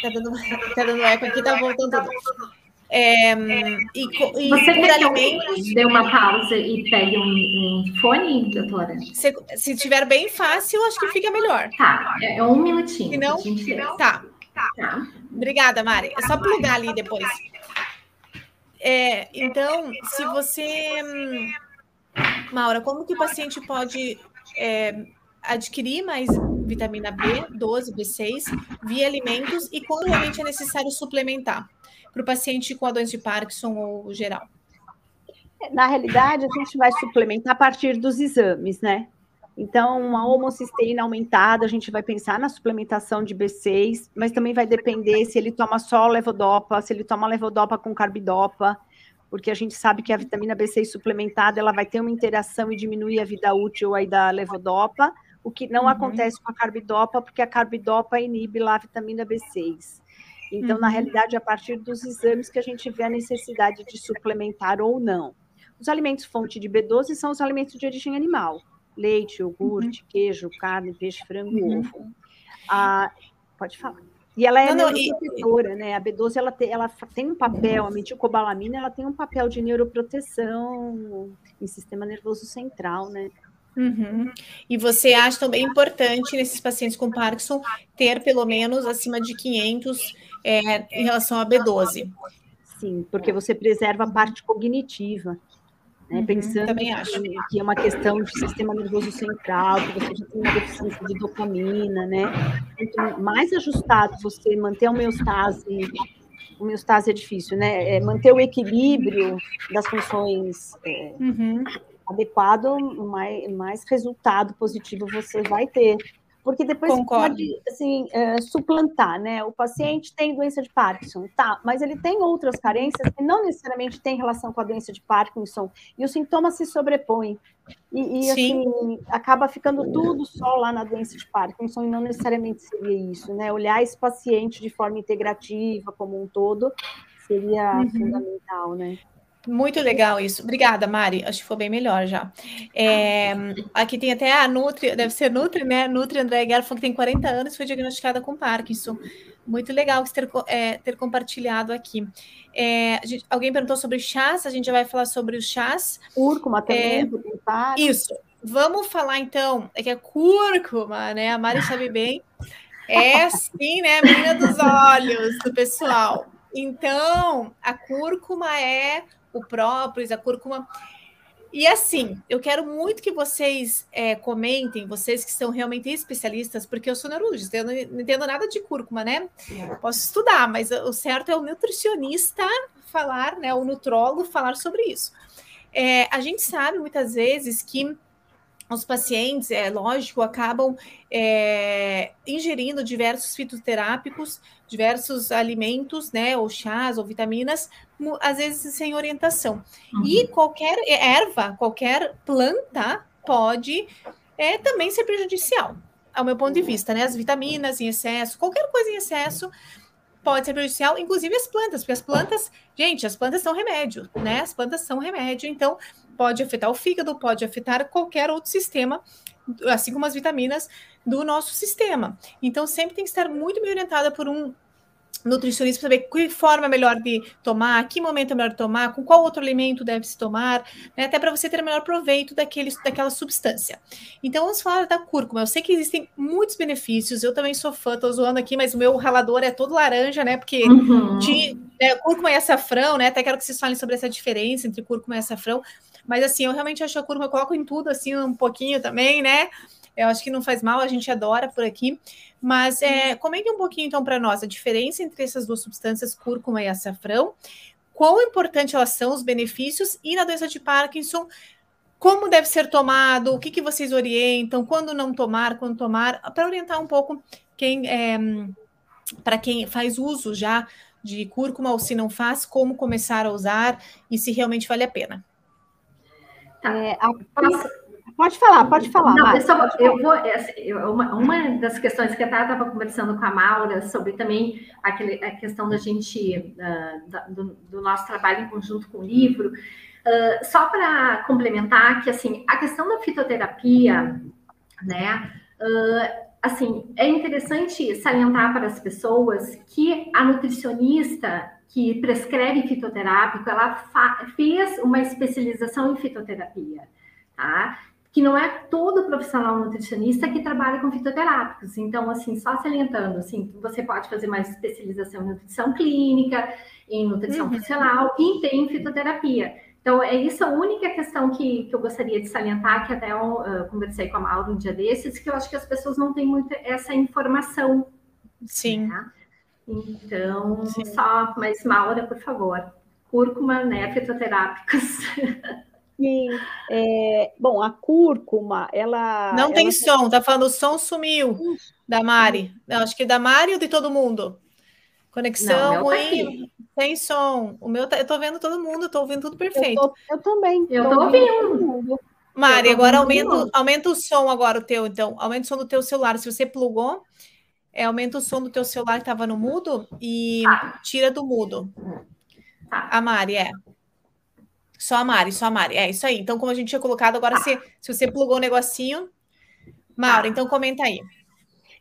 tá, dando, tá dando eco aqui, tá voltando tudo. É, e, e Você quer alimentos... dê uma pausa e pegue um, um fone, doutora? Se, se tiver bem fácil, acho que fica melhor. Tá, é, é um minutinho. Se não, tá. tá. Obrigada, Mari. É só plugar ali depois. É, então, se você. Hum, Maura, como que o paciente pode é, adquirir mais vitamina B12, B6 via alimentos e quando realmente é necessário suplementar para o paciente com a doença de Parkinson ou geral? Na realidade, a gente vai suplementar a partir dos exames, né? Então, uma homocisteína aumentada, a gente vai pensar na suplementação de B6, mas também vai depender se ele toma só levodopa, se ele toma levodopa com carbidopa, porque a gente sabe que a vitamina B6 suplementada, ela vai ter uma interação e diminuir a vida útil aí da levodopa, o que não uhum. acontece com a carbidopa, porque a carbidopa inibe lá a vitamina B6. Então, uhum. na realidade, é a partir dos exames que a gente vê a necessidade de suplementar ou não. Os alimentos fonte de B12 são os alimentos de origem animal leite, iogurte, uhum. queijo, carne, peixe, frango, uhum. ovo. Ah, pode falar. E ela é não, neuroprotetora, né? A B12 ela tem, ela tem um papel, a metilcobalamina ela tem um papel de neuroproteção em sistema nervoso central, né? Uhum. E você acha também importante nesses pacientes com Parkinson ter pelo menos acima de 500 é, em relação à B12? Sim, porque você preserva a parte cognitiva né? Uhum, pensando que, que, é uma questão de sistema nervoso central, que você já tem uma deficiência de dopamina, né? Quanto mais ajustado você manter a homeostase, homeostase é difícil, né? É manter o equilíbrio das funções é, uhum. adequado, mais, mais resultado positivo você vai ter porque depois Concordo. pode assim, é, suplantar, né? O paciente tem doença de Parkinson, tá, mas ele tem outras carências que não necessariamente têm relação com a doença de Parkinson, e os sintomas se sobrepõem. E, e assim, acaba ficando tudo só lá na doença de Parkinson, e não necessariamente seria isso, né? Olhar esse paciente de forma integrativa, como um todo, seria uhum. fundamental, né? Muito legal isso. Obrigada, Mari. Acho que foi bem melhor já. É, aqui tem até a Nutri, deve ser Nutri, né? Nutri André Guerra que tem 40 anos e foi diagnosticada com Parkinson. Muito legal ter, é, ter compartilhado aqui. É, gente, alguém perguntou sobre chás, a gente já vai falar sobre os chás. Cúrcuma também, é, Isso. Vamos falar então, é que a cúrcuma, né? A Mari sabe bem. É sim, né? Menina dos olhos do pessoal. Então, a cúrcuma é o própolis, a cúrcuma. E assim, eu quero muito que vocês é, comentem, vocês que são realmente especialistas, porque eu sou neurologista, eu não entendo nada de cúrcuma, né? Posso estudar, mas o certo é o nutricionista falar, né? O nutrólogo falar sobre isso. É, a gente sabe muitas vezes que os pacientes, é lógico, acabam é, ingerindo diversos fitoterápicos, diversos alimentos, né, ou chás, ou vitaminas, às vezes sem orientação. Uhum. E qualquer erva, qualquer planta pode é, também ser prejudicial, ao meu ponto de vista, né? As vitaminas em excesso, qualquer coisa em excesso pode ser prejudicial, inclusive as plantas, porque as plantas, gente, as plantas são remédio, né? As plantas são remédio, então pode afetar o fígado, pode afetar qualquer outro sistema, assim como as vitaminas do nosso sistema. Então sempre tem que estar muito bem orientada por um nutricionista para saber que forma é melhor de tomar, que momento é melhor de tomar, com qual outro alimento deve se tomar, né, até para você ter o melhor proveito daquele, daquela substância. Então vamos falar da cúrcuma. Eu sei que existem muitos benefícios, eu também sou fã, tô zoando aqui, mas o meu ralador é todo laranja, né? Porque uhum. de, né, cúrcuma e açafrão, né? Até quero que vocês falem sobre essa diferença entre cúrcuma e açafrão. Mas assim, eu realmente acho a cúrcuma, eu coloco em tudo, assim, um pouquinho também, né? Eu acho que não faz mal, a gente adora por aqui. Mas é, comente um pouquinho então para nós a diferença entre essas duas substâncias, cúrcuma e açafrão, quão importante elas são, os benefícios, e na doença de Parkinson, como deve ser tomado, o que, que vocês orientam, quando não tomar, quando tomar, para orientar um pouco quem é, para quem faz uso já de cúrcuma ou se não faz, como começar a usar e se realmente vale a pena. É, a, Pode falar, pode falar. Não, eu, só, eu vou. É, assim, eu, uma, uma, das questões que eu estava conversando com a Maura sobre também aquele, a questão da gente, uh, da, do, do, nosso trabalho em conjunto com o livro, uh, só para complementar que assim a questão da fitoterapia, né? Uh, assim, é interessante salientar para as pessoas que a nutricionista que prescreve fitoterápico, ela fez uma especialização em fitoterapia, tá? Que não é todo profissional nutricionista que trabalha com fitoterápicos. Então, assim, só salientando, assim, você pode fazer mais especialização em nutrição clínica, em nutrição uhum. funcional e tem fitoterapia. Então, é isso a única questão que, que eu gostaria de salientar, que até eu uh, conversei com a Mauro um dia desses, que eu acho que as pessoas não têm muito essa informação. Sim. Né? Então, Sim. só, mas Maura, por favor, cúrcuma, né, fitoterápicos. Sim, é, bom, a cúrcuma, ela... Não ela tem som, tá falando o som sumiu, da Mari. Não, acho que da Mari ou de todo mundo? Conexão Não, ruim, sem som. O meu, tá, eu tô vendo todo mundo, eu tô ouvindo tudo perfeito. Eu, tô, eu também. Eu tô, tô ouvindo. ouvindo. Mari, agora aumenta, aumenta o som agora o teu, então. Aumenta o som do teu celular. Se você plugou, é, aumenta o som do teu celular que estava no mudo e ah. tira do mudo. Ah. A Mari, é. Só a Mari, só a Mari. É isso aí. Então, como a gente tinha colocado, agora ah. se, se você plugou o um negocinho. Maura, então comenta aí.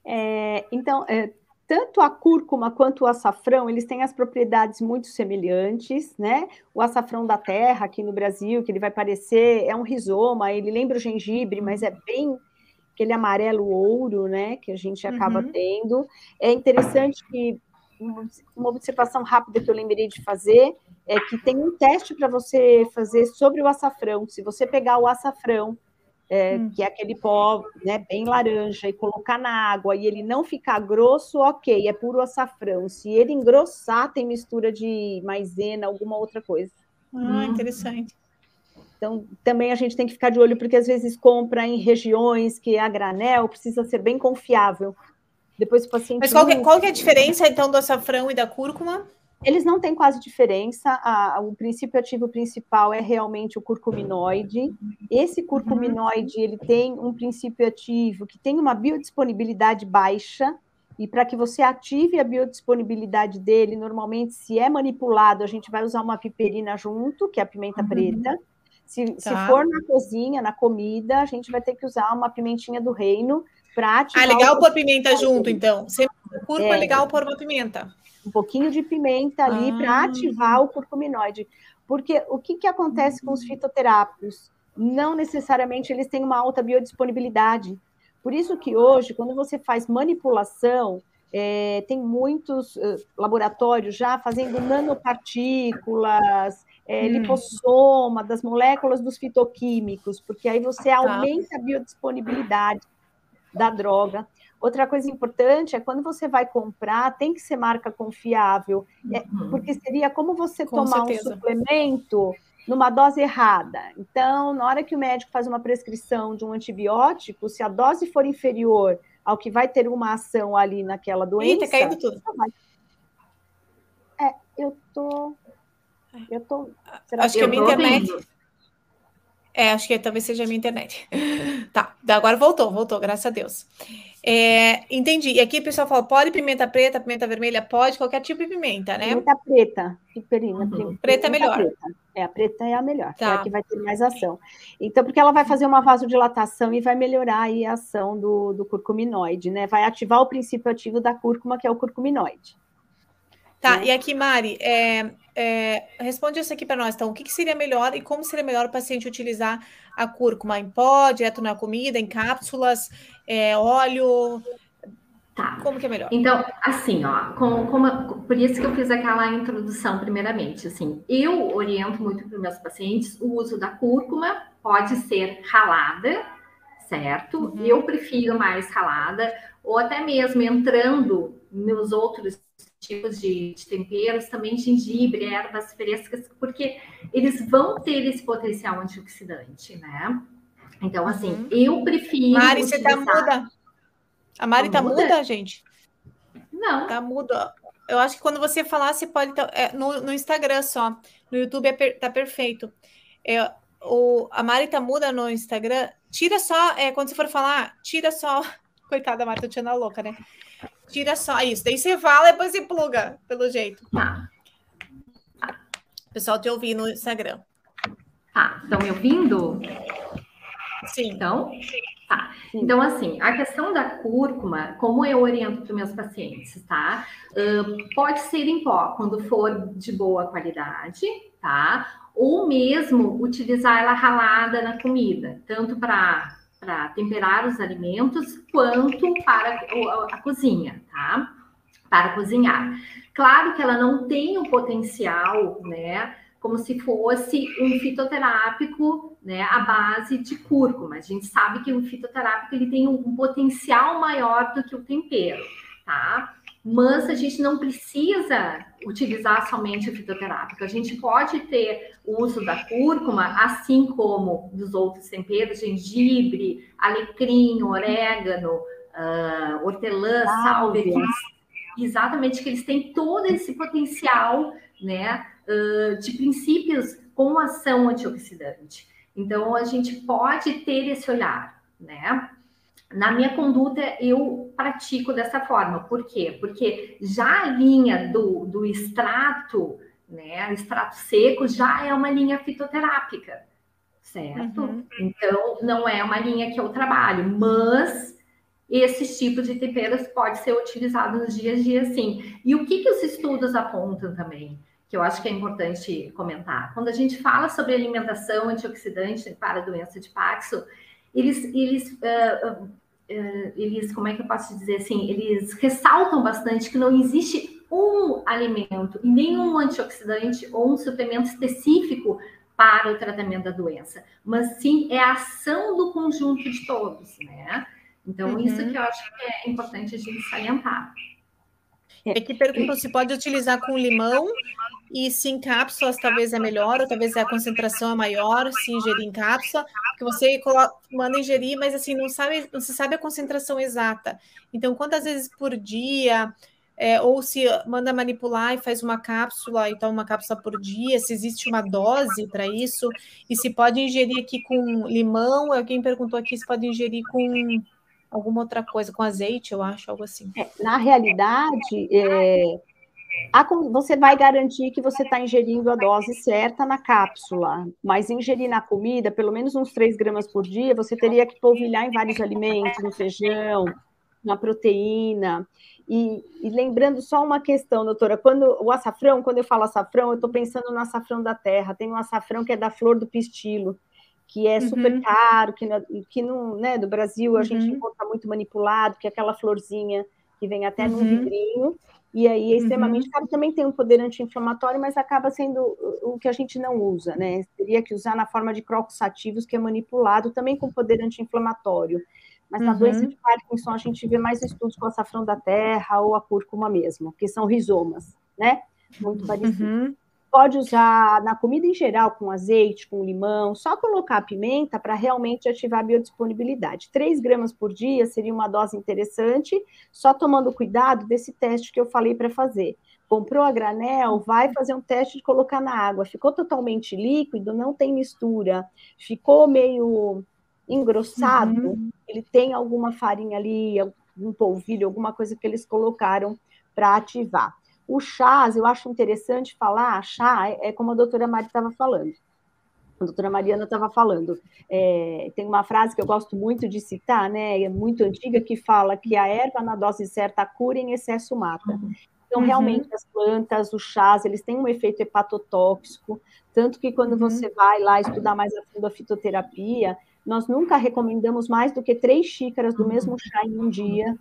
É, então, é, tanto a cúrcuma quanto o açafrão, eles têm as propriedades muito semelhantes, né? O açafrão da terra, aqui no Brasil, que ele vai parecer, é um rizoma, ele lembra o gengibre, mas é bem aquele amarelo ouro, né, que a gente acaba uhum. tendo. É interessante que uma observação rápida que eu lembrei de fazer é que tem um teste para você fazer sobre o açafrão. Se você pegar o açafrão, é, hum. que é aquele pó né, bem laranja, e colocar na água e ele não ficar grosso, ok, é puro açafrão. Se ele engrossar, tem mistura de maisena, alguma outra coisa. Ah, hum. interessante. Então, também a gente tem que ficar de olho, porque às vezes compra em regiões que a granel precisa ser bem confiável. Depois o paciente. Mas qual, que, qual que é a diferença, então, do açafrão e da cúrcuma? Eles não têm quase diferença. O princípio ativo principal é realmente o curcuminoide. Esse curcuminoide ele tem um princípio ativo que tem uma biodisponibilidade baixa. E para que você ative a biodisponibilidade dele, normalmente, se é manipulado, a gente vai usar uma piperina junto, que é a pimenta uhum. preta. Se, tá. se for na cozinha, na comida, a gente vai ter que usar uma pimentinha do reino para ativar. Ah, legal pôr pimenta junto, então. Você curva, é, legal pôr uma pimenta. Um pouquinho de pimenta ali ah. para ativar o curcuminoide. Porque o que, que acontece com os fitoterápicos? Não necessariamente eles têm uma alta biodisponibilidade. Por isso que hoje, quando você faz manipulação, é, tem muitos uh, laboratórios já fazendo nanopartículas, é, hum. lipossoma, das moléculas dos fitoquímicos, porque aí você tá. aumenta a biodisponibilidade da droga. Outra coisa importante é quando você vai comprar, tem que ser marca confiável, é, uhum. porque seria como você Com tomar certeza. um suplemento numa dose errada. Então, na hora que o médico faz uma prescrição de um antibiótico, se a dose for inferior ao que vai ter uma ação ali naquela doença. Ih, tá caindo tudo. É, eu tô. Eu tô. Será acho que, que a minha internet. Ouvindo? É, acho que talvez seja a minha internet. tá, agora voltou, voltou, graças a Deus. É, entendi. E aqui o pessoal fala: pode pimenta preta, pimenta vermelha? Pode, qualquer tipo de pimenta, né? Pimenta preta, piperina. Uhum. Preta é melhor. Preta. É, a preta é a melhor, tá. é a tá. que vai ter mais ação. Então, porque ela vai fazer uma vasodilatação e vai melhorar aí a ação do, do curcuminoide, né? Vai ativar o princípio ativo da cúrcuma, que é o curcuminoide. Tá, né? e aqui, Mari, é, é, responde isso aqui para nós, então. O que, que, seria melhor e como seria melhor o paciente utilizar a cúrcuma em pó, direto na comida, em cápsulas, é, óleo? Tá. Como que é melhor? Então, assim, ó, com, com, por isso que eu fiz aquela introdução primeiramente, assim, eu oriento muito para os meus pacientes o uso da cúrcuma, pode ser ralada, certo? Uhum. Eu prefiro mais ralada, ou até mesmo entrando nos outros tipos de, de, temperos, também gengibre, ervas frescas, porque eles vão ter esse potencial antioxidante, né? Então, assim, uhum. eu prefiro. Mari, você tá muda? A Mari tá, tá muda? muda, gente? Não. Tá muda. Eu acho que quando você falar, você pode. Tá, é, no, no Instagram só. No YouTube é per, tá perfeito. É, o, a Mari tá muda no Instagram. Tira só, é, quando você for falar, tira só. Coitada, a Mari tá tirando a louca, né? Tira só isso. Daí você fala e depois você pluga, pelo jeito. Tá. O pessoal te ouvir no Instagram. Tá, estão me ouvindo? Sim. Então, tá. Então, assim, a questão da cúrcuma, como eu oriento para meus pacientes, tá? Uh, pode ser em pó, quando for de boa qualidade, tá? Ou mesmo utilizar ela ralada na comida, tanto para para temperar os alimentos, quanto para a, a cozinha, tá? Para cozinhar. Claro que ela não tem o potencial, né? como se fosse um fitoterápico, né, à base de cúrcuma. A gente sabe que o fitoterápico ele tem um potencial maior do que o tempero, tá? Mas a gente não precisa utilizar somente o fitoterápico. A gente pode ter o uso da cúrcuma, assim como dos outros temperos, gengibre, alecrim, orégano, uh, hortelã, salve, exatamente que eles têm todo esse potencial, né, de princípios com ação antioxidante. Então, a gente pode ter esse olhar, né? Na minha conduta, eu pratico dessa forma. Por quê? Porque já a linha do, do extrato, né, extrato seco, já é uma linha fitoterápica, certo? Uhum. Então, não é uma linha que eu trabalho, mas esses tipos de temperos pode ser utilizado nos dias a dia, sim. E o que, que os estudos apontam também? que eu acho que é importante comentar. Quando a gente fala sobre alimentação antioxidante para doença de Paxo, eles, eles, uh, eles, como é que eu posso dizer assim, eles ressaltam bastante que não existe um alimento e nenhum antioxidante ou um suplemento específico para o tratamento da doença, mas sim é a ação do conjunto de todos, né? Então, uhum. isso que eu acho que é importante a gente salientar. É que perguntam se pode utilizar com limão e se em cápsulas talvez é melhor, ou talvez a concentração é maior se ingerir em cápsula, porque você coloca, manda ingerir, mas assim, não sabe, não se sabe a concentração exata. Então, quantas vezes por dia, é, ou se manda manipular e faz uma cápsula, então uma cápsula por dia, se existe uma dose para isso, e se pode ingerir aqui com limão, alguém perguntou aqui se pode ingerir com alguma outra coisa, com azeite, eu acho, algo assim. É, na realidade, é, a, você vai garantir que você está ingerindo a dose certa na cápsula, mas ingerir na comida, pelo menos uns 3 gramas por dia, você teria que polvilhar em vários alimentos, no feijão, na proteína. E, e, lembrando só uma questão, doutora, quando o açafrão, quando eu falo açafrão, eu estou pensando no açafrão da terra. Tem um açafrão que é da flor do pistilo, que é super uhum. caro, que, que não, né, do Brasil a uhum. gente encontra muito manipulado, que é aquela florzinha que vem até uhum. no vidrinho, e aí é extremamente uhum. caro, também tem um poder anti-inflamatório, mas acaba sendo o que a gente não usa, né? Teria que usar na forma de crocos ativos, que é manipulado, também com poder anti-inflamatório. Mas na doença uhum. de Parkinson a gente vê mais estudos com açafrão da terra ou a cúrcuma mesmo, que são rizomas, né? Muito parecidos. Uhum. Pode usar na comida em geral, com azeite, com limão, só colocar a pimenta para realmente ativar a biodisponibilidade. 3 gramas por dia seria uma dose interessante, só tomando cuidado desse teste que eu falei para fazer. Comprou a granel, vai fazer um teste de colocar na água. Ficou totalmente líquido, não tem mistura, ficou meio engrossado, uhum. ele tem alguma farinha ali, um polvilho, alguma coisa que eles colocaram para ativar. O chás, eu acho interessante falar, chá é, é como a doutora Mari estava falando. A doutora Mariana estava falando. É, tem uma frase que eu gosto muito de citar, né? É muito antiga, que fala que a erva na dose certa cura, em excesso mata. Uhum. Então, realmente, uhum. as plantas, os chás, eles têm um efeito hepatotóxico, tanto que quando uhum. você vai lá estudar mais a fundo a fitoterapia, nós nunca recomendamos mais do que três xícaras do mesmo chá em um dia,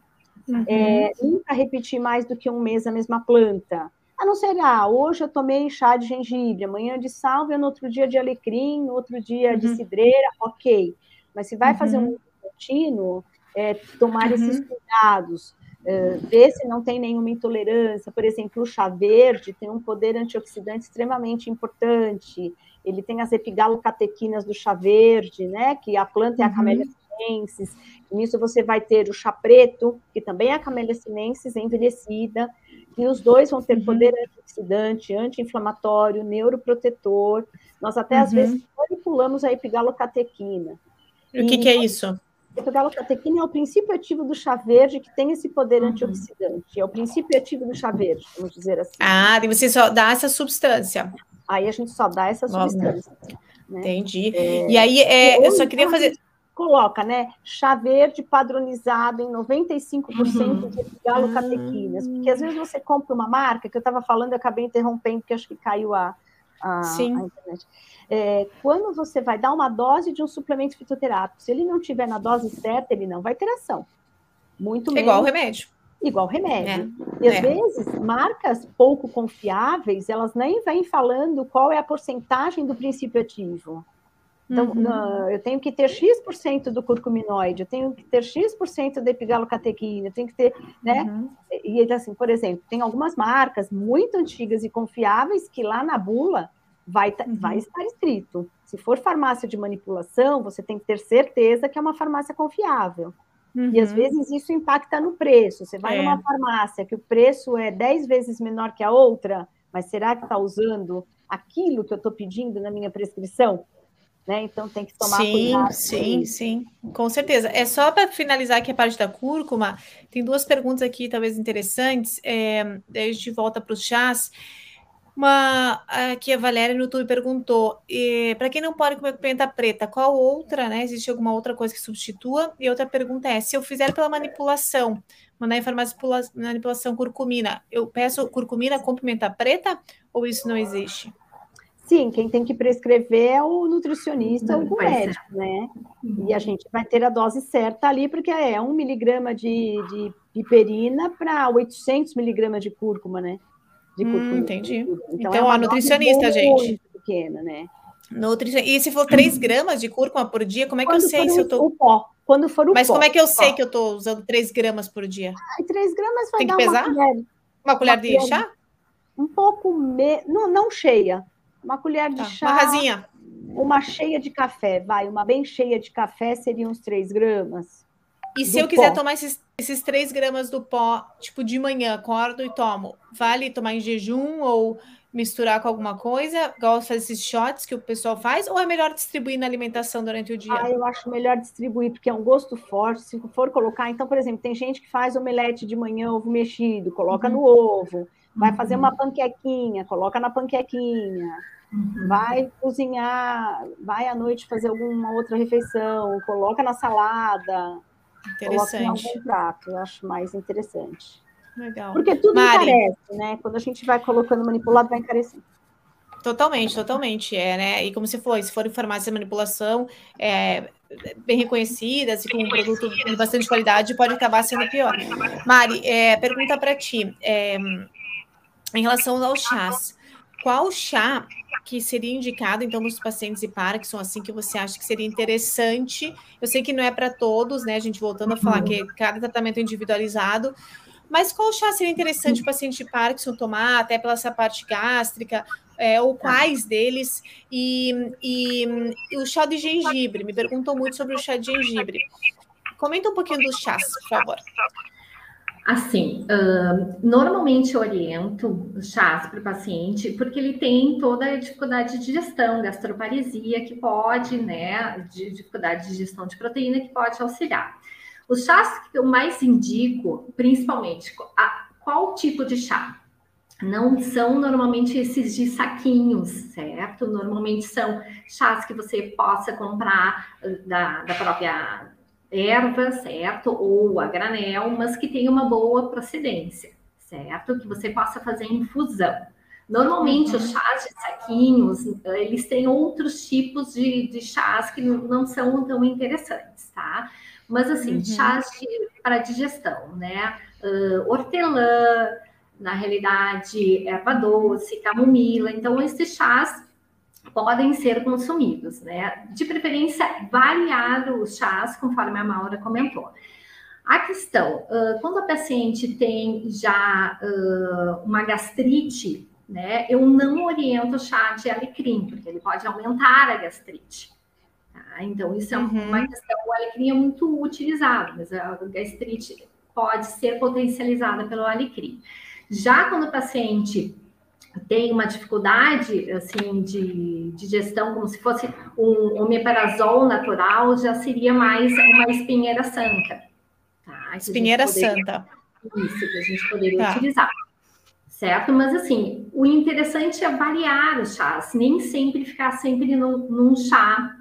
Uhum. É, nunca repetir mais do que um mês a mesma planta. A não ser, ah, hoje eu tomei chá de gengibre, amanhã de sálvia, no outro dia de alecrim, no outro dia uhum. de cidreira, ok. Mas se vai uhum. fazer um contínuo, é, tomar esses uhum. cuidados, é, ver se não tem nenhuma intolerância. Por exemplo, o chá verde tem um poder antioxidante extremamente importante. Ele tem as epigalocatequinas do chá verde, né? Que a planta é a camélia Nisso você vai ter o chá preto, que também é a Camellia sinensis envelhecida, E os dois vão ter uhum. poder antioxidante, anti-inflamatório, neuroprotetor. Nós até uhum. às vezes manipulamos a epigalocatequina. E o que, que é isso? A epigalocatequina é o princípio ativo do chá verde que tem esse poder uhum. antioxidante. É o princípio ativo do chá verde, vamos dizer assim. Ah, e você só dá essa substância. Aí a gente só dá essa substância. Né? Entendi. É... E aí, é, eu só queria fazer coloca, né, chá verde padronizado em 95% uhum. de galocatequinas, uhum. porque às vezes você compra uma marca, que eu estava falando, eu acabei interrompendo, porque acho que caiu a, a, Sim. a internet. É, quando você vai dar uma dose de um suplemento fitoterápico, se ele não tiver na dose certa, ele não vai ter ação. Muito menos. Igual remédio. Igual remédio. É. E às é. vezes, marcas pouco confiáveis, elas nem vêm falando qual é a porcentagem do princípio ativo. Então, uhum. eu tenho que ter X% do curcuminoide, eu tenho que ter X% da epigalocatequina, eu tenho que ter, né? Uhum. E assim, por exemplo, tem algumas marcas muito antigas e confiáveis que lá na bula vai, uhum. vai estar escrito. Se for farmácia de manipulação, você tem que ter certeza que é uma farmácia confiável. E às uhum. vezes isso impacta no preço. Você vai é. numa farmácia que o preço é 10 vezes menor que a outra, mas será que está usando aquilo que eu estou pedindo na minha prescrição? Né? Então tem que tomar sim, cuidado. Sim, sim, com certeza. É só para finalizar aqui a parte da cúrcuma, tem duas perguntas aqui, talvez interessantes. É, daí a gente volta para os chás. Uma aqui a Valéria no YouTube perguntou: para quem não pode comer pimenta preta, qual outra, né? Existe alguma outra coisa que substitua? E outra pergunta é: se eu fizer pela manipulação, mandar em farmácia manipulação curcumina, eu peço curcumina com pimenta preta ou isso não existe? Sim, quem tem que prescrever é o nutricionista ou o médico, né? E a gente vai ter a dose certa ali, porque é um miligrama de, de piperina para 800 miligramas de cúrcuma, né? De hum, cúrcuma. Hum, entendi. Então, então é a nutricionista, gente. Muito pequena, né? Nutricion... E se for 3 gramas de cúrcuma por dia, como é que Quando eu sei se eu tô. O pó. Quando for o Mas pó. como é que eu sei que eu tô usando 3 gramas por dia? Ai, 3 gramas vai Tem que pesar? Uma colher, uma colher uma de colher... chá? Um pouco me... não, não cheia, uma colher de tá, chá. Uma rasinha. Uma cheia de café, vai. Uma bem cheia de café seria uns 3 gramas. E se eu pó. quiser tomar esses, esses 3 gramas do pó, tipo, de manhã, acordo e tomo, vale tomar em jejum ou misturar com alguma coisa? Igual fazer esses shots que o pessoal faz? Ou é melhor distribuir na alimentação durante o dia? Ah, eu acho melhor distribuir, porque é um gosto forte. Se for colocar, então, por exemplo, tem gente que faz omelete de manhã, ovo mexido, coloca uhum. no ovo. Vai fazer uma panquequinha, coloca na panquequinha. Uhum. Vai cozinhar, vai à noite fazer alguma outra refeição, coloca na salada. Interessante. Coloca em algum prato, eu acho mais interessante. Legal. Porque tudo Mari. encarece, né? Quando a gente vai colocando manipulado, vai encarecendo. Totalmente, totalmente, é, né? E como você falou, se for em farmácia de manipulação é, bem reconhecida, assim, com um produto de bastante qualidade, pode acabar sendo pior. Mari, é, pergunta para ti. É, em relação aos chás, qual chá que seria indicado, então, nos pacientes de Parkinson, assim, que você acha que seria interessante? Eu sei que não é para todos, né? A gente voltando a falar que cada tratamento é individualizado, mas qual chá seria interessante o paciente de Parkinson tomar, até pela essa parte gástrica, é, ou quais deles? E, e, e, o chá de gengibre, me perguntam muito sobre o chá de gengibre. Comenta um pouquinho dos chás, por favor. Assim, uh, normalmente oriento chás para o paciente porque ele tem toda a dificuldade de digestão, gastroparesia que pode, né, de dificuldade de digestão de proteína que pode auxiliar. Os chás que eu mais indico, principalmente, a, qual tipo de chá? Não são normalmente esses de saquinhos, certo? Normalmente são chás que você possa comprar da, da própria erva, certo? Ou a granel, mas que tenha uma boa procedência, certo? Que você possa fazer infusão. Normalmente, uhum. os chás de saquinhos, eles têm outros tipos de, de chás que não são tão interessantes, tá? Mas, assim, uhum. chás para digestão, né? Uh, hortelã, na realidade, erva doce, camomila. Então, esses chás podem ser consumidos, né? De preferência, variar os chás, conforme a Maura comentou. A questão, uh, quando a paciente tem já uh, uma gastrite, né, eu não oriento o chá de alecrim, porque ele pode aumentar a gastrite. Tá? Então, isso é uhum. uma questão, o alecrim é muito utilizado, mas a gastrite pode ser potencializada pelo alecrim. Já quando o paciente tem uma dificuldade assim de, de gestão, como se fosse um omeprazol natural, já seria mais uma espinheira santa. Tá? Espinheira poderia, santa. Isso, que a gente poderia tá. utilizar. Certo? Mas assim, o interessante é variar os chás, nem sempre ficar sempre num, num chá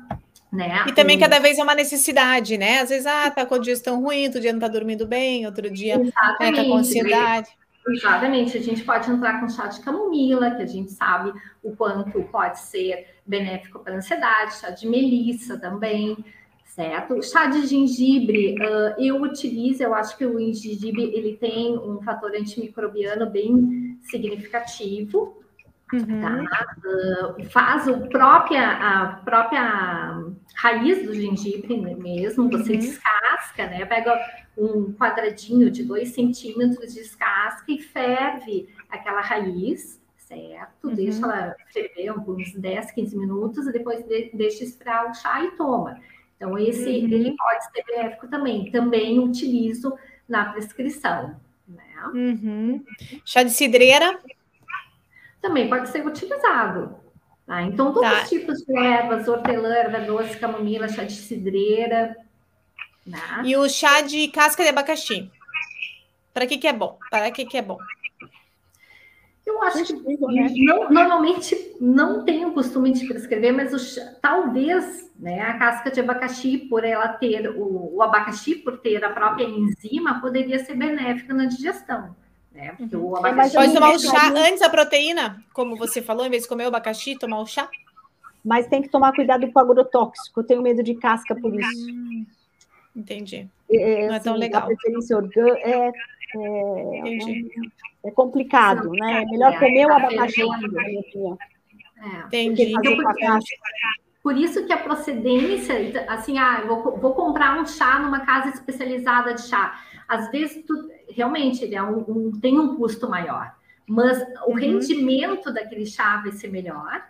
né? E também cada vez é uma necessidade, né? Às vezes, ah, tá com a digestão ruim, outro dia não tá dormindo bem, outro dia né, tá com ansiedade. Exatamente, a gente pode entrar com chá de camomila, que a gente sabe o quanto pode ser benéfico para a ansiedade, chá de melissa também, certo? Chá de gengibre, uh, eu utilizo, eu acho que o gengibre ele tem um fator antimicrobiano bem significativo, Uhum. Tá? Uh, faz o própria, a própria raiz do gengibre mesmo, você uhum. descasca, né? Pega um quadradinho de dois centímetros, descasca e ferve aquela raiz, certo? Uhum. Deixa ela ferver uns 10, 15 minutos e depois de, deixa esfriar o chá e toma. Então, esse uhum. ele pode ser benéfico também. Também utilizo na prescrição. Né? Uhum. Chá de cidreira? também pode ser utilizado. Tá? Então, todos tá. os tipos de ervas, hortelã, erva doce, camomila, chá de cidreira. Tá? E o chá de casca de abacaxi? Para que, que é bom? Para que, que é bom? Eu acho que né? não, normalmente não tenho o costume de prescrever, mas o chá, talvez né, a casca de abacaxi, por ela ter o, o abacaxi, por ter a própria enzima, poderia ser benéfica na digestão. Né? Porque uhum. o abacaxi... Pode tomar o chá antes da proteína, como você falou, em vez de comer o abacaxi, tomar o chá? Mas tem que tomar cuidado com o agrotóxico, eu tenho medo de casca por isso. Entendi. É, Não é tão assim, legal. A preferência orgânica é, é, é, complicado, né? É melhor comer o abacaxi, na minha opinião. É. Entendi. Por isso que a procedência, assim, ah, vou, vou comprar um chá numa casa especializada de chá. Às vezes, tu, realmente, ele é um, um, tem um custo maior, mas o uhum. rendimento daquele chá vai ser melhor,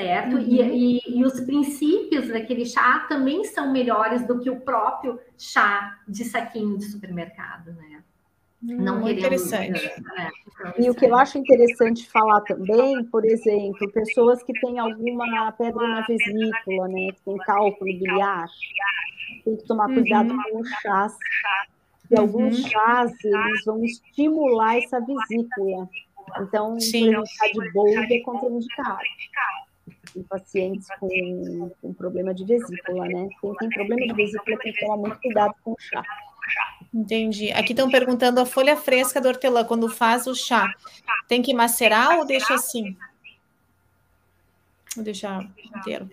certo? Uhum. E, e, e, os princípios daquele chá também são melhores do que o próprio chá de saquinho de supermercado, né? Não Muito interessante. Né? E o que eu acho interessante falar também, por exemplo, pessoas que têm alguma pedra na vesícula, né, que tem cálculo biliar, tem que tomar cuidado uhum. com o chás. E uhum. alguns chás, eles vão estimular essa vesícula. Então, Sim. por chá de boldo é contraindicado. Em pacientes com, com problema de vesícula, né? Quem tem problema de vesícula tem que tomar muito cuidado com o chá. Entendi. Aqui estão perguntando a folha fresca do hortelã, quando faz o chá, tem que macerar ou deixa assim? Vou deixar inteiro.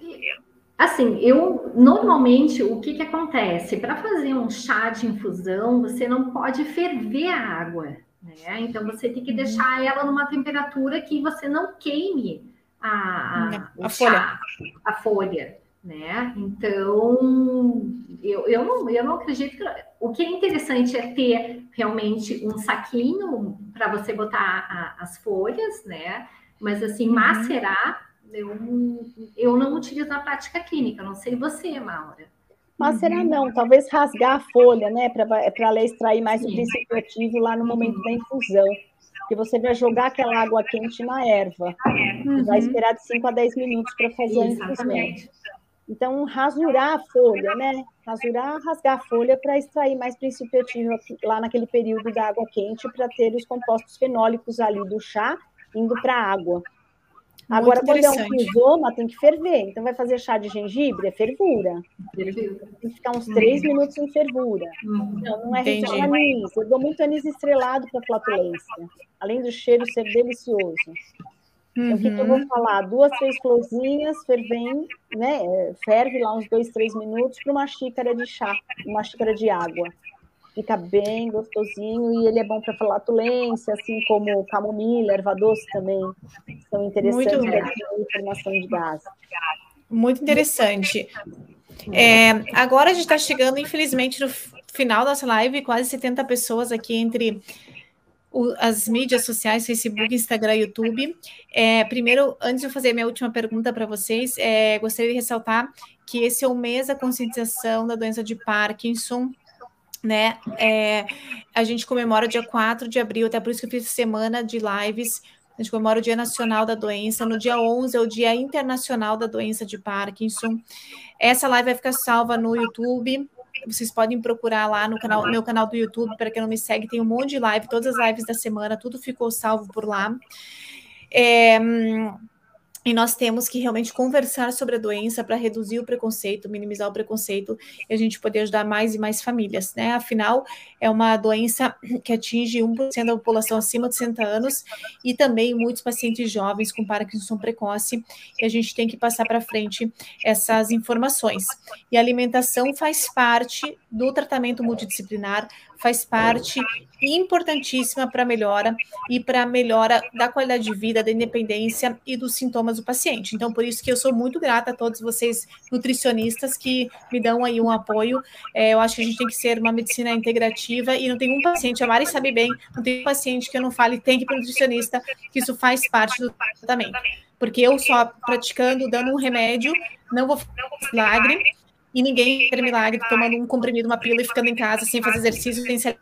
Assim, eu normalmente o que, que acontece? Para fazer um chá de infusão, você não pode ferver a água, né? Então você tem que uhum. deixar ela numa temperatura que você não queime a, a, a folha. a folha né? Então, eu, eu, não, eu não acredito que. O que é interessante é ter realmente um saquinho para você botar a, as folhas, né? Mas, assim, uhum. macerar, eu, eu não utilizo na prática clínica, não sei você, Maura. Macerar uhum. não, talvez rasgar a folha, né? Para ela extrair mais Sim. o princípio ativo lá no momento da infusão que você vai jogar aquela água quente na erva. Uhum. Vai esperar de 5 a 10 minutos para fazer Exatamente. a. Então, rasurar a folha, né? Rasurar, rasgar a folha para extrair mais princípio ativo lá naquele período da água quente para ter os compostos fenólicos ali do chá indo para a água. Agora, quando é um rizoma, tem que ferver. Então, vai fazer chá de gengibre, é fervura. Tem que ficar uns três uhum. minutos em fervura. Uhum. Não, não é receita anis. Eu dou muito anis estrelado para flatulência. Além do cheiro ser delicioso. Uhum. O que, que, eu vou uhum. falar? Duas, três florzinhas, fervem, né? Ferve lá uns dois, três minutos para uma xícara de chá, uma xícara de água. Fica bem gostosinho e ele é bom para flatulência, assim como camomila, erva doce também são interessantes para formação de gás. Muito interessante. É, agora a gente está chegando, infelizmente, no final da nossa live, quase 70 pessoas aqui entre o, as mídias sociais, Facebook, Instagram, YouTube. É, primeiro, antes de eu fazer minha última pergunta para vocês, é, gostaria de ressaltar que esse é o mês da conscientização da doença de Parkinson. Né? É, a gente comemora dia 4 de abril, até por isso que eu fiz semana de lives. A gente comemora o Dia Nacional da Doença. No dia 11 é o Dia Internacional da Doença de Parkinson. Essa live vai ficar salva no YouTube. Vocês podem procurar lá no canal, meu canal do YouTube, para quem não me segue, tem um monte de live, todas as lives da semana, tudo ficou salvo por lá. É, e nós temos que realmente conversar sobre a doença para reduzir o preconceito, minimizar o preconceito e a gente poder ajudar mais e mais famílias, né? Afinal, é uma doença que atinge 1% da população acima de 60 anos e também muitos pacientes jovens com Parkinson precoce e a gente tem que passar para frente essas informações. E a alimentação faz parte do tratamento multidisciplinar, faz parte importantíssima para a melhora e para a melhora da qualidade de vida, da independência e dos sintomas do paciente. Então, por isso que eu sou muito grata a todos vocês nutricionistas que me dão aí um apoio. É, eu acho que a gente tem que ser uma medicina integrativa e não tem um paciente, a Mari sabe bem, não tem um paciente que eu não fale tem que ir para o nutricionista, que isso faz parte do tratamento. Porque eu só praticando, dando um remédio, não vou fazer milagre, e ninguém quer milagre tomando um comprimido, uma pílula e ficando em casa sem fazer exercício, sem se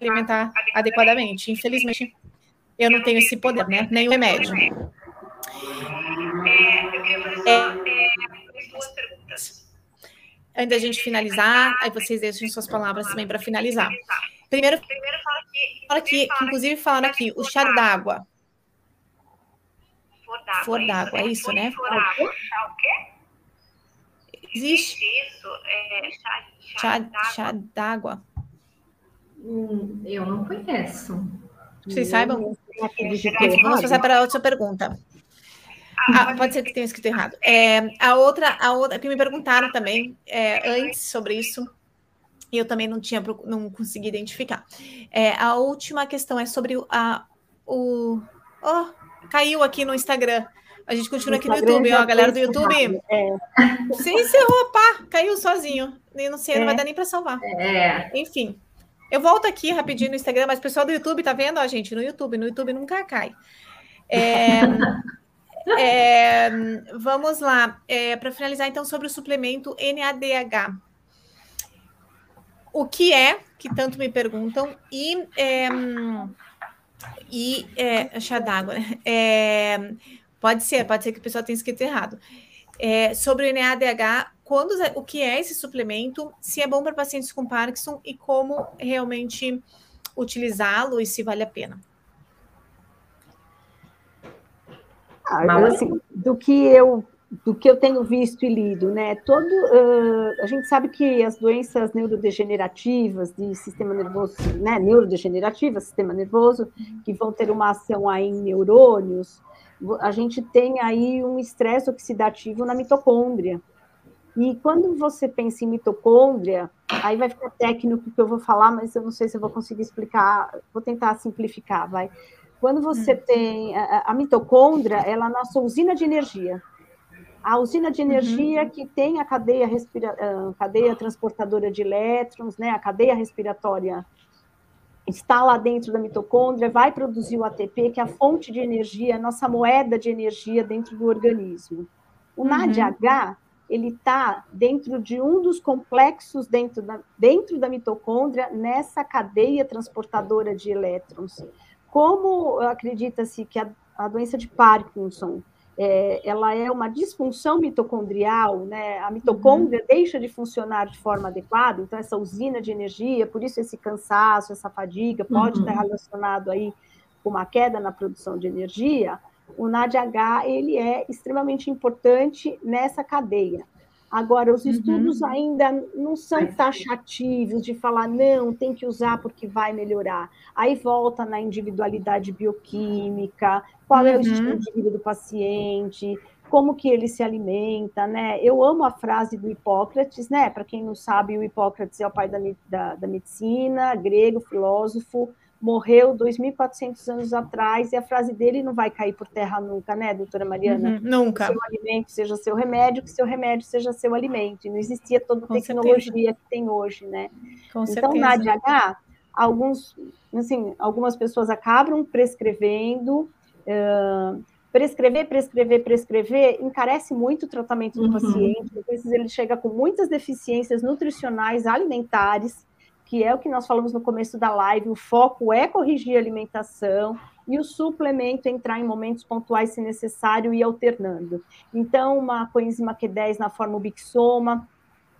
alimentar adequadamente. Infelizmente, eu não tenho esse poder, né? Nem o remédio. É, perguntas. Antes da gente finalizar, aí vocês deixem suas palavras também para finalizar. Primeiro, fala aqui, inclusive falando aqui, o chá d'água. For d'água, é isso, né? Chá o quê? Existe. Isso, é, chá, chá d'água. Hum, eu não conheço. Vocês saibam? Vamos passar para a outra pergunta. Ah, ah, pode ser que tenha escrito errado. É, a outra, a outra que me perguntaram também é, antes sobre isso, e eu também não tinha não consegui identificar. É, a última questão é sobre a, o. Oh, caiu aqui no Instagram. A gente continua aqui no YouTube, ó, a galera do YouTube. É. Você encerrou, pá, caiu sozinho. Eu não sei, é. não vai é. dar nem para salvar. É. Enfim. Eu volto aqui rapidinho no Instagram, mas o pessoal do YouTube tá vendo, ó, gente, no YouTube, no YouTube nunca cai. É, é, vamos lá, é, para finalizar então sobre o suplemento NADH. O que é, que tanto me perguntam, e, é, e é, chá d'água, né? É, Pode ser, pode ser que o pessoal tenha escrito errado. É, sobre o NADH, quando, o que é esse suplemento, se é bom para pacientes com Parkinson e como realmente utilizá-lo e se vale a pena. Ah, assim, do que eu do que eu tenho visto e lido, né? Todo uh, a gente sabe que as doenças neurodegenerativas de sistema nervoso, né? Neurodegenerativas, sistema nervoso, que vão ter uma ação aí em neurônios, a gente tem aí um estresse oxidativo na mitocôndria. E quando você pensa em mitocôndria, aí vai ficar técnico que eu vou falar, mas eu não sei se eu vou conseguir explicar, vou tentar simplificar, vai. Quando você hum. tem a, a, mitocôndria, ela é a nossa usina de energia. A usina de energia uhum. que tem a cadeia, respira, a cadeia transportadora de elétrons, né, a cadeia respiratória está lá dentro da mitocôndria, vai produzir o ATP, que é a fonte de energia, a nossa moeda de energia dentro do organismo. O uhum. NADH, ele está dentro de um dos complexos dentro da, dentro da mitocôndria, nessa cadeia transportadora de elétrons. Como acredita-se que a, a doença de Parkinson é, ela é uma disfunção mitocondrial, né? A mitocôndria uhum. deixa de funcionar de forma adequada, então essa usina de energia, por isso esse cansaço, essa fadiga pode uhum. estar relacionado aí com uma queda na produção de energia. O NADH ele é extremamente importante nessa cadeia. Agora, os uhum. estudos ainda não são taxativos de falar, não, tem que usar porque vai melhorar. Aí volta na individualidade bioquímica, qual uhum. é o uhum. estilo de vida do paciente, como que ele se alimenta, né? Eu amo a frase do Hipócrates, né? Para quem não sabe, o Hipócrates é o pai da, da, da medicina, grego, filósofo, morreu 2.400 anos atrás, e a frase dele não vai cair por terra nunca, né, doutora Mariana? Uhum, nunca. Que seu alimento seja seu remédio, que seu remédio seja seu alimento. E não existia toda a Com tecnologia certeza. que tem hoje, né? Com então, certeza. na ADH, alguns, assim, algumas pessoas acabam prescrevendo, uh, prescrever, prescrever, prescrever, encarece muito o tratamento do uhum. paciente, às vezes ele chega com muitas deficiências nutricionais, alimentares, que é o que nós falamos no começo da live, o foco é corrigir a alimentação e o suplemento entrar em momentos pontuais se necessário e alternando. Então, uma coenzima Q10 na forma ubixoma,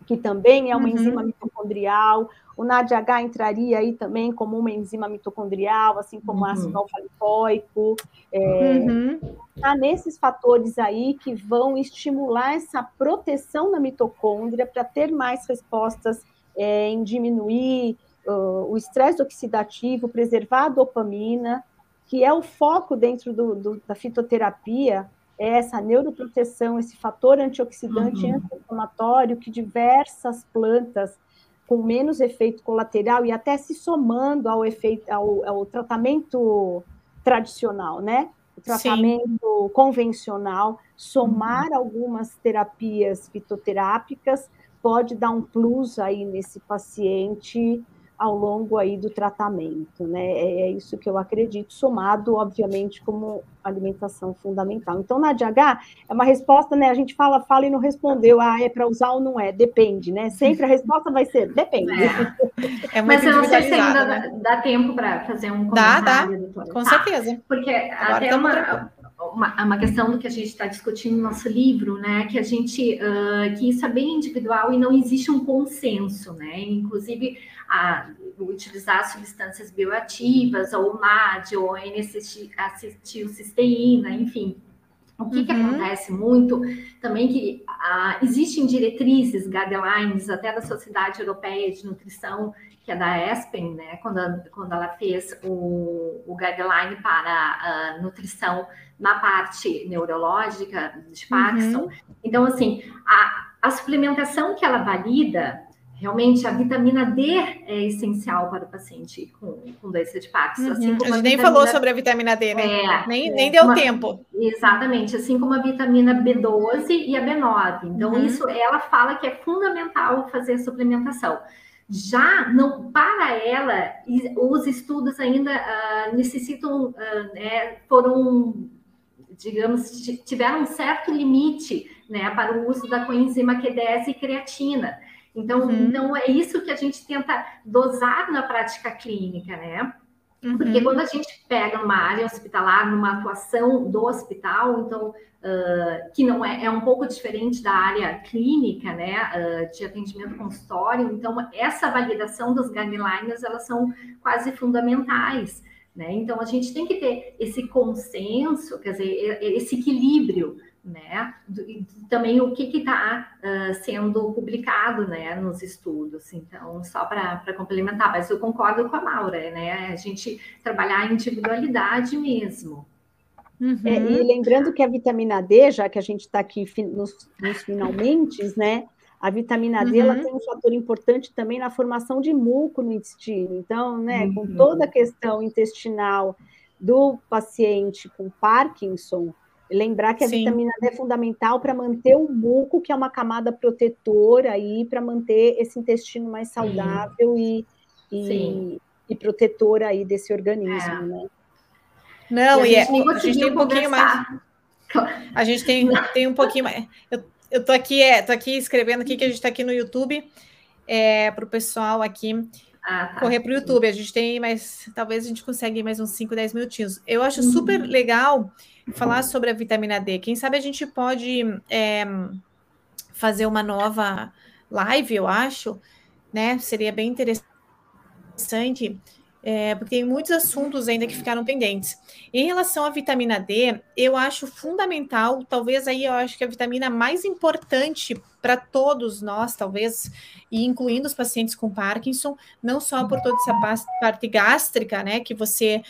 que também é uma uhum. enzima mitocondrial, o NADH entraria aí também como uma enzima mitocondrial, assim como uhum. ácido alfa-lipoico. É, uhum. Tá nesses fatores aí que vão estimular essa proteção da mitocôndria para ter mais respostas é, em diminuir uh, o estresse oxidativo, preservar a dopamina, que é o foco dentro do, do, da fitoterapia, é essa neuroproteção, esse fator antioxidante uhum. anti-inflamatório que diversas plantas com menos efeito colateral e até se somando ao efeito ao, ao tratamento tradicional, né? O tratamento Sim. convencional, somar uhum. algumas terapias fitoterápicas pode dar um plus aí nesse paciente ao longo aí do tratamento, né? É, é isso que eu acredito, somado, obviamente, como alimentação fundamental. Então, na DH, é uma resposta, né? A gente fala, fala e não respondeu, ah, é para usar ou não é, depende, né? Sempre a resposta vai ser, depende. É, é Mas eu não sei se ainda né? dá, dá tempo para fazer um comentário, dá, dá, doutora. Com tá. certeza. Porque Agora até uma, uma, uma, questão do que a gente está discutindo no nosso livro, né? Que a gente, uh, que isso é bem individual e não existe um consenso, né? Inclusive, a, utilizar substâncias bioativas, ou MAD, ou N-acetilcisteína, enfim. O que, uhum. que acontece muito também que ah, existem diretrizes, guidelines, até da Sociedade Europeia de Nutrição, que é da ESPEN, né, quando, quando ela fez o, o guideline para a nutrição na parte neurológica de Parkinson. Uhum. Então, assim, a, a suplementação que ela valida Realmente, a vitamina D é essencial para o paciente com, com doença de Parkinson. Uhum. Assim a gente nem falou sobre a vitamina D, né? É, nem, nem deu uma, tempo. Exatamente, assim como a vitamina B12 e a B9. Então, uhum. isso ela fala que é fundamental fazer suplementação. Já não para ela, os estudos ainda uh, necessitam, uh, né, foram, digamos, tiveram um certo limite né, para o uso da coenzima Q10 e creatina. Então, uhum. então é isso que a gente tenta dosar na prática clínica, né? Uhum. Porque quando a gente pega numa área hospitalar, numa atuação do hospital, então, uh, que não é, é um pouco diferente da área clínica, né, uh, de atendimento consultório, então, essa validação dos guidelines, elas são quase fundamentais, né? Então, a gente tem que ter esse consenso, quer dizer, esse equilíbrio, né? E também o que está uh, sendo publicado, né, nos estudos. Então, só para complementar, mas eu concordo com a Maura, né? A gente trabalhar a individualidade mesmo. Uhum. É, e lembrando que a vitamina D, já que a gente está aqui nos, nos finalmente, né? A vitamina D ela uhum. tem um fator importante também na formação de muco no intestino. Então, né, uhum. com toda a questão intestinal do paciente com Parkinson, Lembrar que a Sim. vitamina D é fundamental para manter o muco, que é uma camada protetora aí, para manter esse intestino mais saudável e, e, e, protetora aí desse organismo, é. né? Não, e, a gente, é, a gente tem um pouquinho mais. A gente tem, tem um pouquinho mais. Eu, eu tô aqui, é, tô aqui escrevendo aqui que a gente está aqui no YouTube é, para o pessoal aqui. Ah, tá. correr para o YouTube. A gente tem mais, talvez a gente consiga mais uns 5, 10 minutinhos. Eu acho uhum. super legal falar sobre a vitamina D. Quem sabe a gente pode é, fazer uma nova live, eu acho, né? Seria bem interessante é, porque tem muitos assuntos ainda que ficaram pendentes. Em relação à vitamina D, eu acho fundamental, talvez aí eu acho que a vitamina mais importante para todos nós, talvez, e incluindo os pacientes com Parkinson, não só por toda essa parte gástrica, né, que você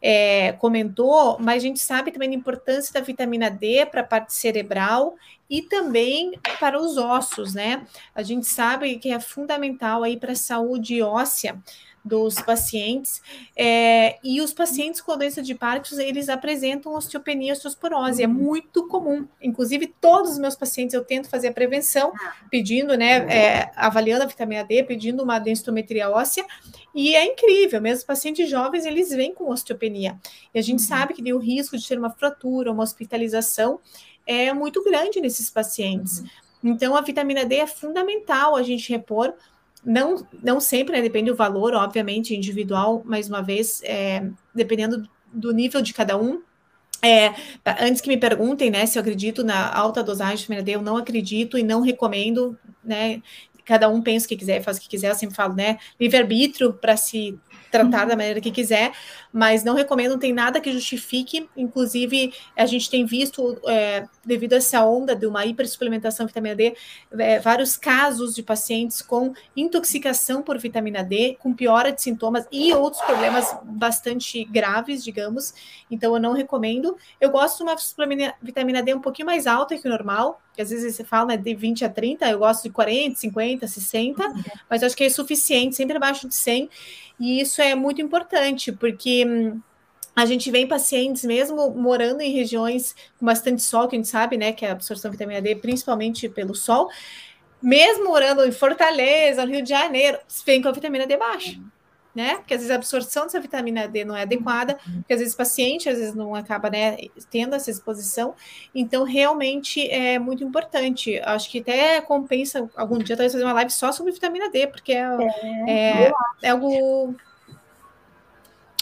é, comentou, mas a gente sabe também da importância da vitamina D para a parte cerebral e também para os ossos, né? A gente sabe que é fundamental aí para a saúde óssea dos pacientes. É, e os pacientes com doença de Parkinson, eles apresentam osteopenia e osteosporose. É uhum. muito comum. Inclusive, todos os meus pacientes eu tento fazer a prevenção, pedindo, né, é, avaliando a vitamina D, pedindo uma densitometria óssea. E é incrível, mesmo pacientes jovens, eles vêm com osteopenia. E a gente uhum. sabe que tem o risco de ter uma fratura, uma hospitalização é muito grande nesses pacientes. Uhum. Então, a vitamina D é fundamental a gente repor não, não sempre, né, depende do valor, obviamente, individual, mais uma vez, é, dependendo do nível de cada um. É, antes que me perguntem, né, se eu acredito na alta dosagem de vitamina D, eu não acredito e não recomendo, né, cada um pensa o que quiser, faz o que quiser, eu sempre falo, né, livre-arbítrio para se tratar da maneira que quiser, mas não recomendo, não tem nada que justifique. Inclusive, a gente tem visto, é, devido a essa onda de uma hipersuplementação de vitamina D, é, vários casos de pacientes com intoxicação por vitamina D, com piora de sintomas e outros problemas bastante graves, digamos. Então, eu não recomendo. Eu gosto de uma vitamina D um pouquinho mais alta que o normal, que às vezes você fala né, de 20 a 30, eu gosto de 40, 50, 60, uhum. mas acho que é suficiente, sempre abaixo de 100. E isso é muito importante, porque hum, a gente vê pacientes, mesmo morando em regiões com bastante sol, que a gente sabe, né, que a absorção de vitamina D, principalmente pelo sol, mesmo morando em Fortaleza, no Rio de Janeiro, vem com a vitamina D baixa. Né? Porque às vezes a absorção dessa vitamina D não é adequada, porque às vezes o paciente às vezes não acaba né, tendo essa exposição. Então, realmente é muito importante. Acho que até compensa algum dia talvez fazer uma live só sobre vitamina D, porque é, é, é, é algo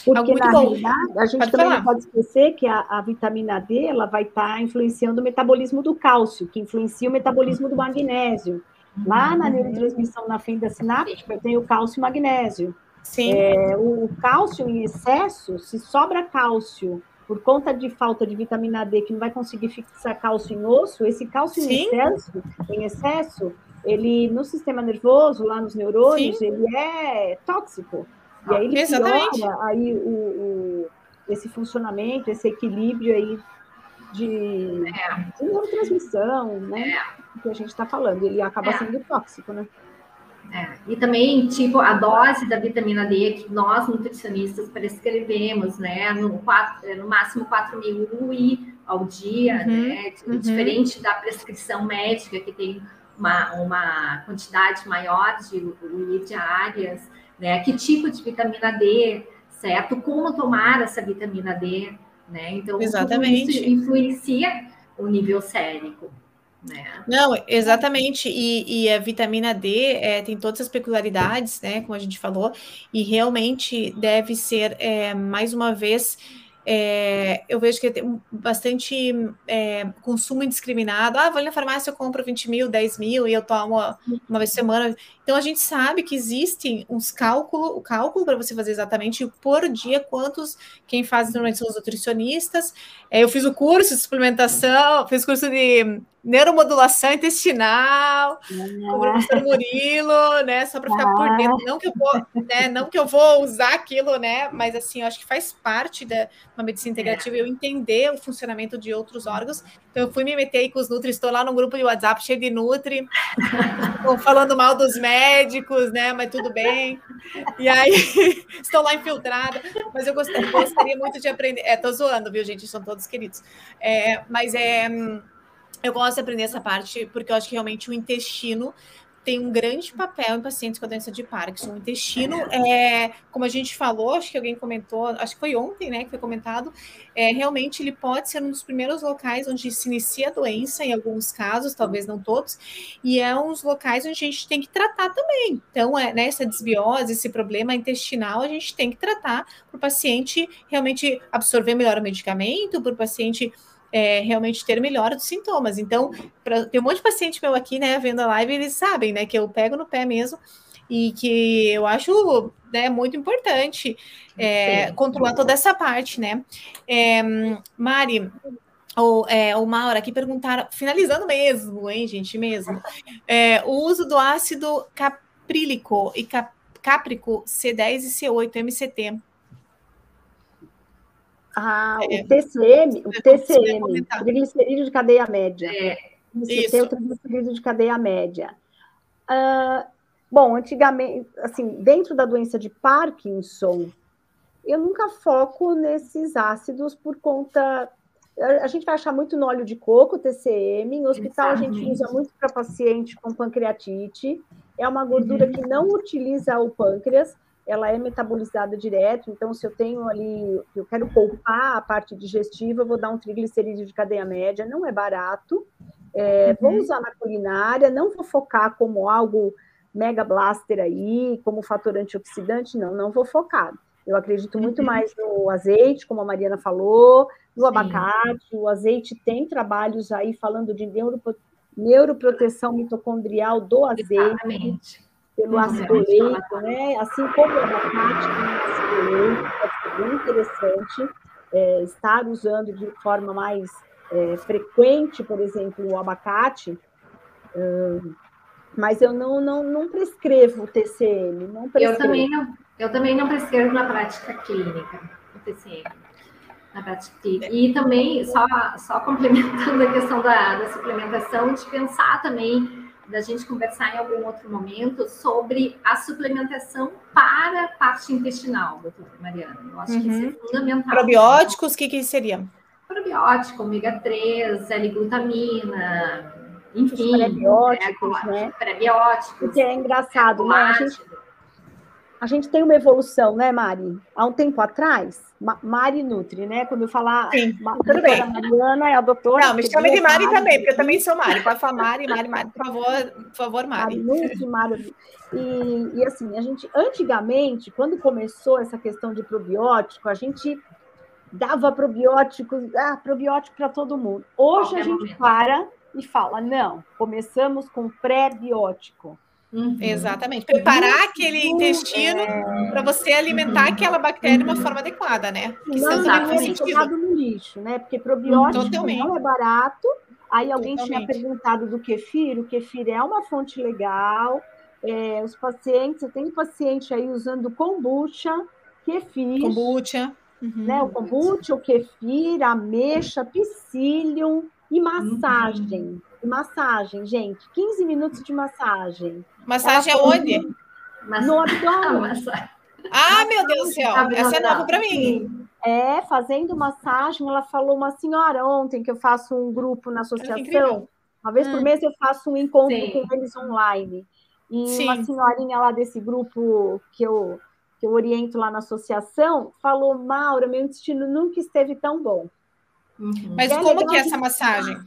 porque, Algo muito bom. a gente pode também falar. não pode esquecer que a, a, vitamina D ela vai estar tá influenciando o metabolismo do cálcio, que influencia o metabolismo do magnésio. Lá na neurotransmissão na fenda sináptica, tem o cálcio e magnésio. Sim. É, o cálcio em excesso, se sobra cálcio por conta de falta de vitamina D, que não vai conseguir fixar cálcio em osso, esse cálcio em excesso, em excesso, ele no sistema nervoso, lá nos neurônios, Sim. ele é tóxico. E aí ele Exatamente. piora aí o, o, esse funcionamento, esse equilíbrio aí de, é. de neurotransmissão, né? É. Que a gente está falando, ele acaba é. sendo tóxico, né? É. E também, tipo, a dose da vitamina D que nós, nutricionistas, prescrevemos, né? No, quatro, no máximo 4 mil UI ao dia, uhum, né? Uhum. Diferente da prescrição médica, que tem uma, uma quantidade maior de UI diárias né? Que tipo de vitamina D, certo? Como tomar essa vitamina D, né? Então, exatamente. isso influencia o nível sérico. Né? Não, exatamente, e, e, a vitamina D é, tem todas as peculiaridades, né, como a gente falou, e realmente deve ser, é, mais uma vez, é, eu vejo que tem bastante consumo indiscriminado. Ah, vou na farmácia, eu compro 20 mil, 10 mil e eu tomo uma vez por semana. Então a gente sabe que existem uns cálculos, o cálculo para você fazer exatamente por dia quantos quem faz normalmente são os nutricionistas. Eu fiz o curso de suplementação, fiz curso de neuromodulação intestinal, com o professor Murilo, né? Só para ficar por dentro. Não que eu vou, né? Não que eu vou usar aquilo, né? Mas assim, eu acho que faz parte da uma medicina integrativa eu entender o funcionamento de outros órgãos. Então, eu fui me meter aí com os Nutri, estou lá no grupo de WhatsApp cheio de Nutri, falando mal dos médicos, né? Mas tudo bem. E aí, estou lá infiltrada. Mas eu gostaria, gostaria muito de aprender. É, tô zoando, viu, gente? São todos queridos. É, mas é hum, eu gosto de aprender essa parte porque eu acho que realmente o intestino tem um grande papel em pacientes com a doença de Parkinson. O intestino, é, como a gente falou, acho que alguém comentou, acho que foi ontem, né, que foi comentado, é, realmente ele pode ser um dos primeiros locais onde se inicia a doença, em alguns casos, talvez não todos, e é um dos locais onde a gente tem que tratar também. Então, é, né, essa desbiose, esse problema intestinal, a gente tem que tratar para o paciente realmente absorver melhor o medicamento, para o paciente é, realmente ter melhora dos sintomas. Então, pra, tem um monte de paciente meu aqui, né, vendo a live, eles sabem, né, que eu pego no pé mesmo e que eu acho né, muito importante é, controlar toda essa parte, né. É, Mari, ou é, o Maura aqui perguntaram, finalizando mesmo, hein, gente, mesmo, é, o uso do ácido caprílico e cap, cáprico C10 e C8 MCT ah, é. o TCM, o TCM, triglicerídeo de cadeia média. É. Isso. Tem o triglicerídeo de cadeia média. Uh, bom, antigamente, assim, dentro da doença de Parkinson, eu nunca foco nesses ácidos por conta. A gente vai achar muito no óleo de coco, TCM. Em hospital, Exatamente. a gente usa muito para paciente com pancreatite. É uma gordura uhum. que não utiliza o pâncreas ela é metabolizada direto, então se eu tenho ali, eu quero poupar a parte digestiva, eu vou dar um triglicerídeo de cadeia média, não é barato, é, uhum. vou usar na culinária, não vou focar como algo mega blaster aí, como fator antioxidante, não, não vou focar. Eu acredito muito uhum. mais no azeite, como a Mariana falou, no Sim. abacate. O azeite tem trabalhos aí falando de neuro, neuroproteção mitocondrial do azeite. Exatamente. Pelo ácido leico, né? Assim como o abacate ácido leico, pode ser bem interessante é, estar usando de forma mais é, frequente, por exemplo, o abacate. Uh, mas eu não, não, não prescrevo o TCM. Não prescrevo. Eu também não, eu também não prescrevo na prática clínica o TCM. Na prática clínica. E também, só, só complementando a questão da, da suplementação, de pensar também, da gente conversar em algum outro momento sobre a suplementação para a parte intestinal, doutora Mariana. Eu acho uhum. que isso é uhum. fundamental. Probióticos, o que, que seria? Probiótico, ômega 3, L-glutamina, enfim, prebióticos, é, né? Prebióticos. Porque é engraçado, né? A gente, a gente, tem uma evolução, né, Mari? Há um tempo atrás, Mari Nutri, né? Quando eu falar Sim, tudo bem. Mariana é a doutora. Não, me chame de Mari, Mari também, porque eu também sou Mari. Pode falar Mari, Mari, Mari, por favor, por favor, Mari. Mari Nutri, Mari. E, e assim, a gente, antigamente, quando começou essa questão de probiótico, a gente dava probióticos, ah, probiótico para todo mundo. Hoje a gente momento. para e fala: não, começamos com pré-biótico. Uhum. Exatamente. Preparar aquele intestino é... para você alimentar uhum. aquela bactéria de uma forma adequada, né? Que não, não é jogado no lixo, né? Porque probiótico Totalmente. não é barato. Aí alguém Totalmente. tinha perguntado do kefir. O kefir é uma fonte legal. É, os pacientes, eu tenho paciente aí usando kombucha, kefir. Kombucha. Uhum. Né? O kombucha, o kefir, ameixa, psyllium e massagem. Uhum. E massagem, gente. 15 minutos de massagem. Massagem aonde? No abdômen. Ah, meu Deus do céu. Essa é nova para mim. É, fazendo massagem, ela falou uma senhora ontem que eu faço um grupo na associação. Uma vez hum. por mês eu faço um encontro Sim. com eles online. E Sim. uma senhorinha lá desse grupo que eu, que eu oriento lá na associação falou: Maura, meu intestino nunca esteve tão bom. Uhum. Mas é como que é essa massagem?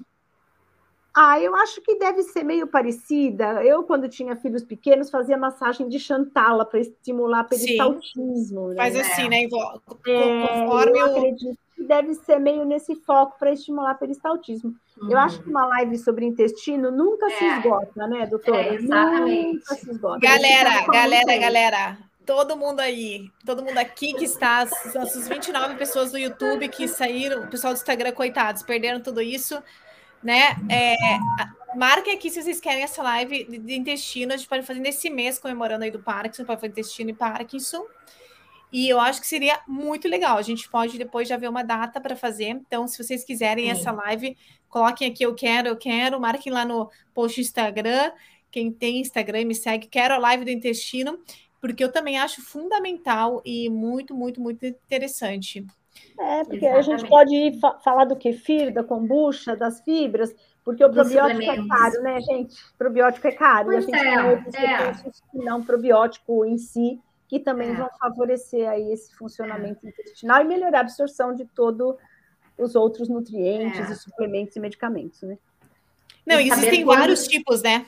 Ah, eu acho que deve ser meio parecida. Eu, quando tinha filhos pequenos, fazia massagem de chantala para estimular peristaltismo. Né? Faz assim, né? É, Conforme eu acredito que deve ser meio nesse foco para estimular peristaltismo. Uhum. Eu acho que uma live sobre intestino nunca é. se esgota, né, doutora? É, exatamente. Nunca se esgota. Galera, galera, galera todo mundo aí, todo mundo aqui que está, essas 29 pessoas do YouTube que saíram, o pessoal do Instagram, coitados, perderam tudo isso, né? É, marque aqui se vocês querem essa live de, de, intestino, a gente pode fazer nesse mês, comemorando aí do Parkinson, pode fazer intestino e Parkinson. E eu acho que seria muito legal. A gente pode depois já ver uma data para fazer. Então, se vocês quiserem Sim. essa live, coloquem aqui eu quero, eu quero, marquem lá no post Instagram. Quem tem Instagram me segue, quero a live do intestino porque eu também acho fundamental e muito, muito, muito interessante. É, porque Exatamente. a gente pode fa falar do kefir, da kombucha, das fibras, porque o probiótico é caro, né, gente? Probiótico é caro. Pois e a gente é, tem outros é. recursos que não probiótico em si, que também é. vão favorecer aí esse funcionamento intestinal e melhorar a absorção de todos os outros nutrientes é. e suplementos e medicamentos, né? Não, e existem vários tipos, né?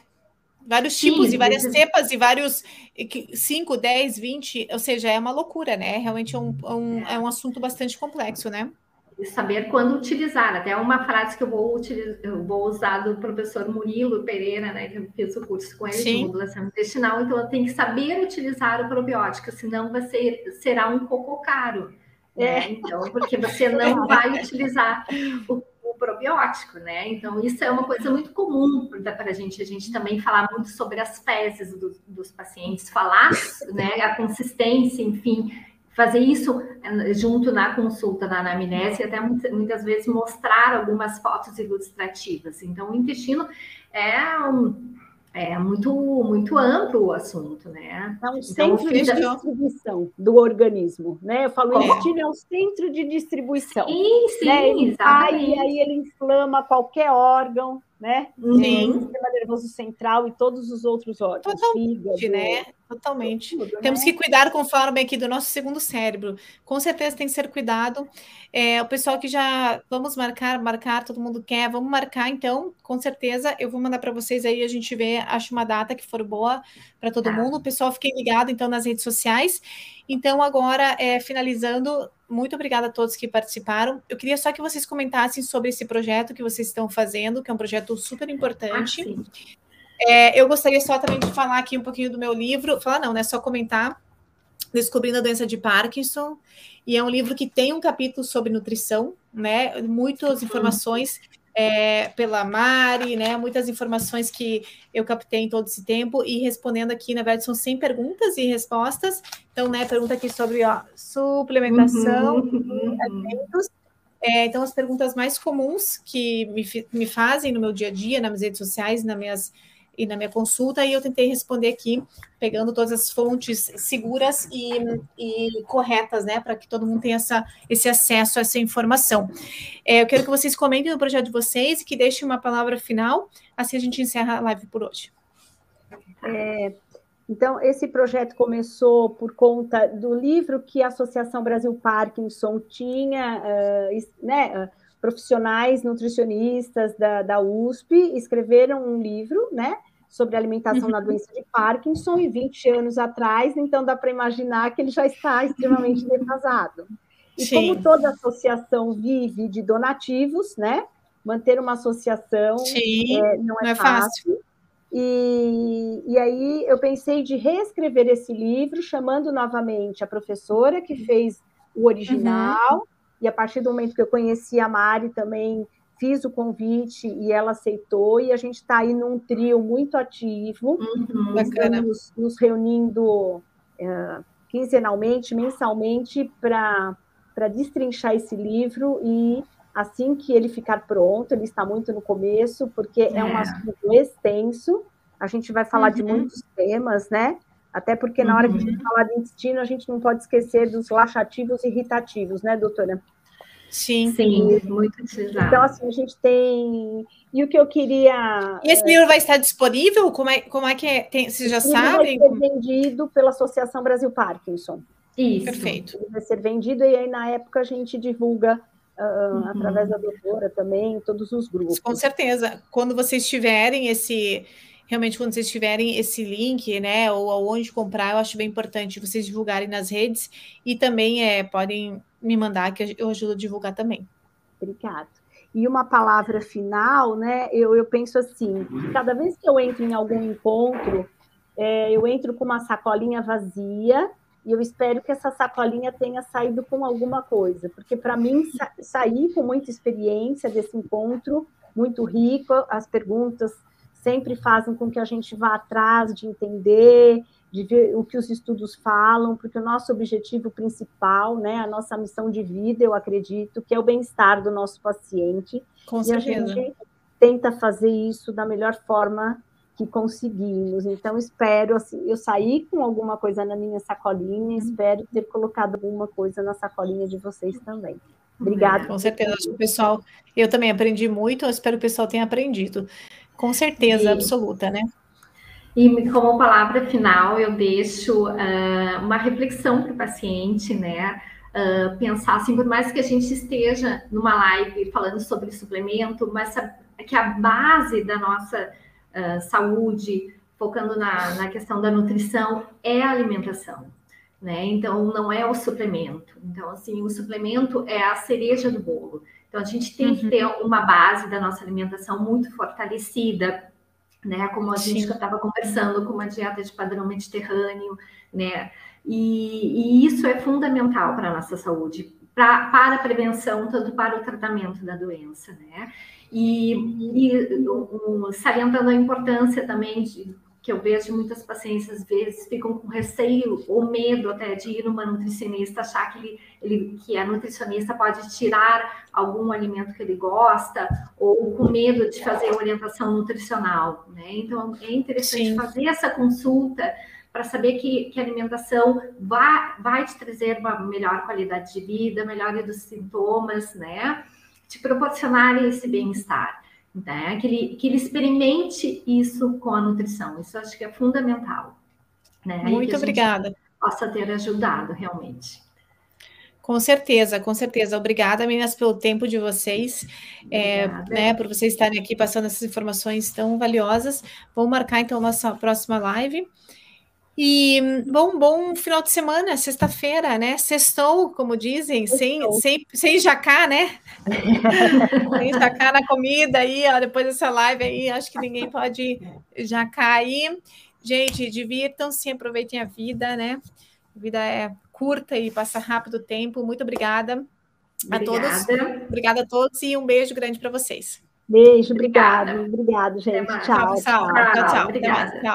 Vários tipos Sim, e várias cepas e vários 5, 10, 20, ou seja, é uma loucura, né? Realmente é um, é um, é um assunto bastante complexo, né? E saber quando utilizar. Até uma frase que eu vou, utilizar, eu vou usar do professor Murilo Pereira, né? Que eu fiz o curso com ele Sim. de modulação intestinal, então eu tenho que saber utilizar o probiótico, senão ser, será um pouco caro. Né? É. Então, porque você não vai utilizar o probiótico, né? Então, isso é uma coisa muito comum para a gente, a gente também falar muito sobre as fezes do, dos pacientes, falar né, a consistência, enfim, fazer isso eh, junto na consulta, na anamnese, e até muitas vezes mostrar algumas fotos ilustrativas. Então, o intestino é um, é muito, muito amplo o assunto, né? É um então, centro de distribuição do organismo, né? Eu falo, o intestino é um centro de distribuição. Sim, sim, né? Ele vai e aí ele inflama qualquer órgão, né? Sim. O sistema nervoso central e todos os outros órgãos. Totalmente, fígado, né? Totalmente. Tudo, Temos né? que cuidar conforme aqui do nosso segundo cérebro. Com certeza tem que ser cuidado. É, o pessoal que já vamos marcar, marcar, todo mundo quer, vamos marcar então, com certeza. Eu vou mandar para vocês aí, a gente vê, acho uma data que for boa para todo ah. mundo. O pessoal fique ligado então nas redes sociais. Então, agora, é, finalizando, muito obrigada a todos que participaram. Eu queria só que vocês comentassem sobre esse projeto que vocês estão fazendo, que é um projeto super importante. Ah, é, eu gostaria só também de falar aqui um pouquinho do meu livro, falar não, né? Só comentar. Descobrindo a doença de Parkinson, e é um livro que tem um capítulo sobre nutrição, né? Muitas informações é, pela Mari, né? Muitas informações que eu captei em todo esse tempo e respondendo aqui, na verdade, são 100 perguntas e respostas. Então, né, pergunta aqui sobre ó, suplementação, uhum. alimentos. É, então, as perguntas mais comuns que me, me fazem no meu dia a dia, nas minhas redes sociais, nas minhas e na minha consulta, e eu tentei responder aqui, pegando todas as fontes seguras e, e corretas, né, para que todo mundo tenha essa, esse acesso a essa informação. É, eu quero que vocês comentem no projeto de vocês e que deixem uma palavra final, assim a gente encerra a live por hoje. É, então, esse projeto começou por conta do livro que a Associação Brasil Parkinson tinha, uh, né, uh, profissionais nutricionistas da, da USP escreveram um livro, né, sobre alimentação na uhum. doença de Parkinson, e 20 anos atrás, então dá para imaginar que ele já está extremamente defasado. E Sim. como toda associação vive de donativos, né, manter uma associação é, não, é, não é fácil. fácil. E, e aí eu pensei de reescrever esse livro, chamando novamente a professora que fez o original, uhum e a partir do momento que eu conheci a Mari também fiz o convite e ela aceitou, e a gente está aí num trio muito ativo, uhum, estamos nos reunindo é, quinzenalmente, mensalmente, para destrinchar esse livro e assim que ele ficar pronto, ele está muito no começo, porque é, é um assunto extenso, a gente vai falar uhum. de muitos temas, né? Até porque na hora que a gente uhum. fala de intestino, a gente não pode esquecer dos laxativos e irritativos, né, doutora? Sim. Sim, muito utilizado. Então, assim, a gente tem. E o que eu queria. E esse é... livro vai estar disponível? Como é, como é que é? Tem, vocês já sabem? Vai ser vendido pela Associação Brasil Parkinson. Isso. Perfeito. Ele vai ser vendido e aí, na época, a gente divulga uh, uhum. através da doutora também, todos os grupos. Com certeza. Quando vocês tiverem esse realmente quando vocês tiverem esse link, né, ou aonde comprar, eu acho bem importante vocês divulgarem nas redes e também é, podem me mandar que eu ajudo a divulgar também. Obrigada. E uma palavra final, né? Eu, eu penso assim: cada vez que eu entro em algum encontro, é, eu entro com uma sacolinha vazia e eu espero que essa sacolinha tenha saído com alguma coisa, porque para mim sa sair com muita experiência desse encontro, muito rico, as perguntas sempre fazem com que a gente vá atrás de entender, de ver o que os estudos falam, porque o nosso objetivo principal, né, a nossa missão de vida, eu acredito, que é o bem-estar do nosso paciente. Com e certeza. a gente tenta fazer isso da melhor forma que conseguimos. Então, espero, assim, eu saí com alguma coisa na minha sacolinha, espero ter colocado alguma coisa na sacolinha de vocês também. Obrigada. Com certeza, acho que o pessoal, eu também aprendi muito, eu espero que o pessoal tenha aprendido. Com certeza e, absoluta, né? E como palavra final, eu deixo uh, uma reflexão para o paciente, né? Uh, pensar assim, por mais que a gente esteja numa live falando sobre suplemento, mas que a base da nossa uh, saúde, focando na, na questão da nutrição, é a alimentação. Né? Então, não é o suplemento. Então, assim, o suplemento é a cereja do bolo. Então, a gente tem uhum. que ter uma base da nossa alimentação muito fortalecida, né? Como a Sim. gente estava conversando, com uma dieta de padrão mediterrâneo, né? E, e isso é fundamental para a nossa saúde, pra, para a prevenção, tanto para o tratamento da doença, né? E, e um, salientando a importância também de que eu vejo muitas pacientes às vezes ficam com receio ou medo até de ir numa nutricionista, achar que, ele, ele, que a nutricionista pode tirar algum alimento que ele gosta, ou com medo de fazer orientação nutricional, né? Então é interessante Sim. fazer essa consulta para saber que, que a alimentação vai, vai te trazer uma melhor qualidade de vida, melhora dos sintomas, né? Te proporcionar esse bem-estar. Né? Que ele, que ele experimente isso com a nutrição. Isso acho que é fundamental. Né? Muito obrigada. Possa ter ajudado realmente. Com certeza, com certeza. Obrigada, meninas, pelo tempo de vocês, é, né, por vocês estarem aqui passando essas informações tão valiosas. Vamos marcar então a nossa próxima live. E bom, bom final de semana, sexta-feira, né? Sextou, como dizem, sem, sem, sem jacá, né? sem jacá na comida aí, ó, depois dessa live aí, acho que ninguém pode jacar aí. Gente, divirtam-se, aproveitem a vida, né? A vida é curta e passa rápido o tempo. Muito obrigada, obrigada. a todos. Obrigada a todos e um beijo grande para vocês. Beijo, obrigado. Obrigado, gente. Tchau, tchau. Tchau, tchau. Tchau.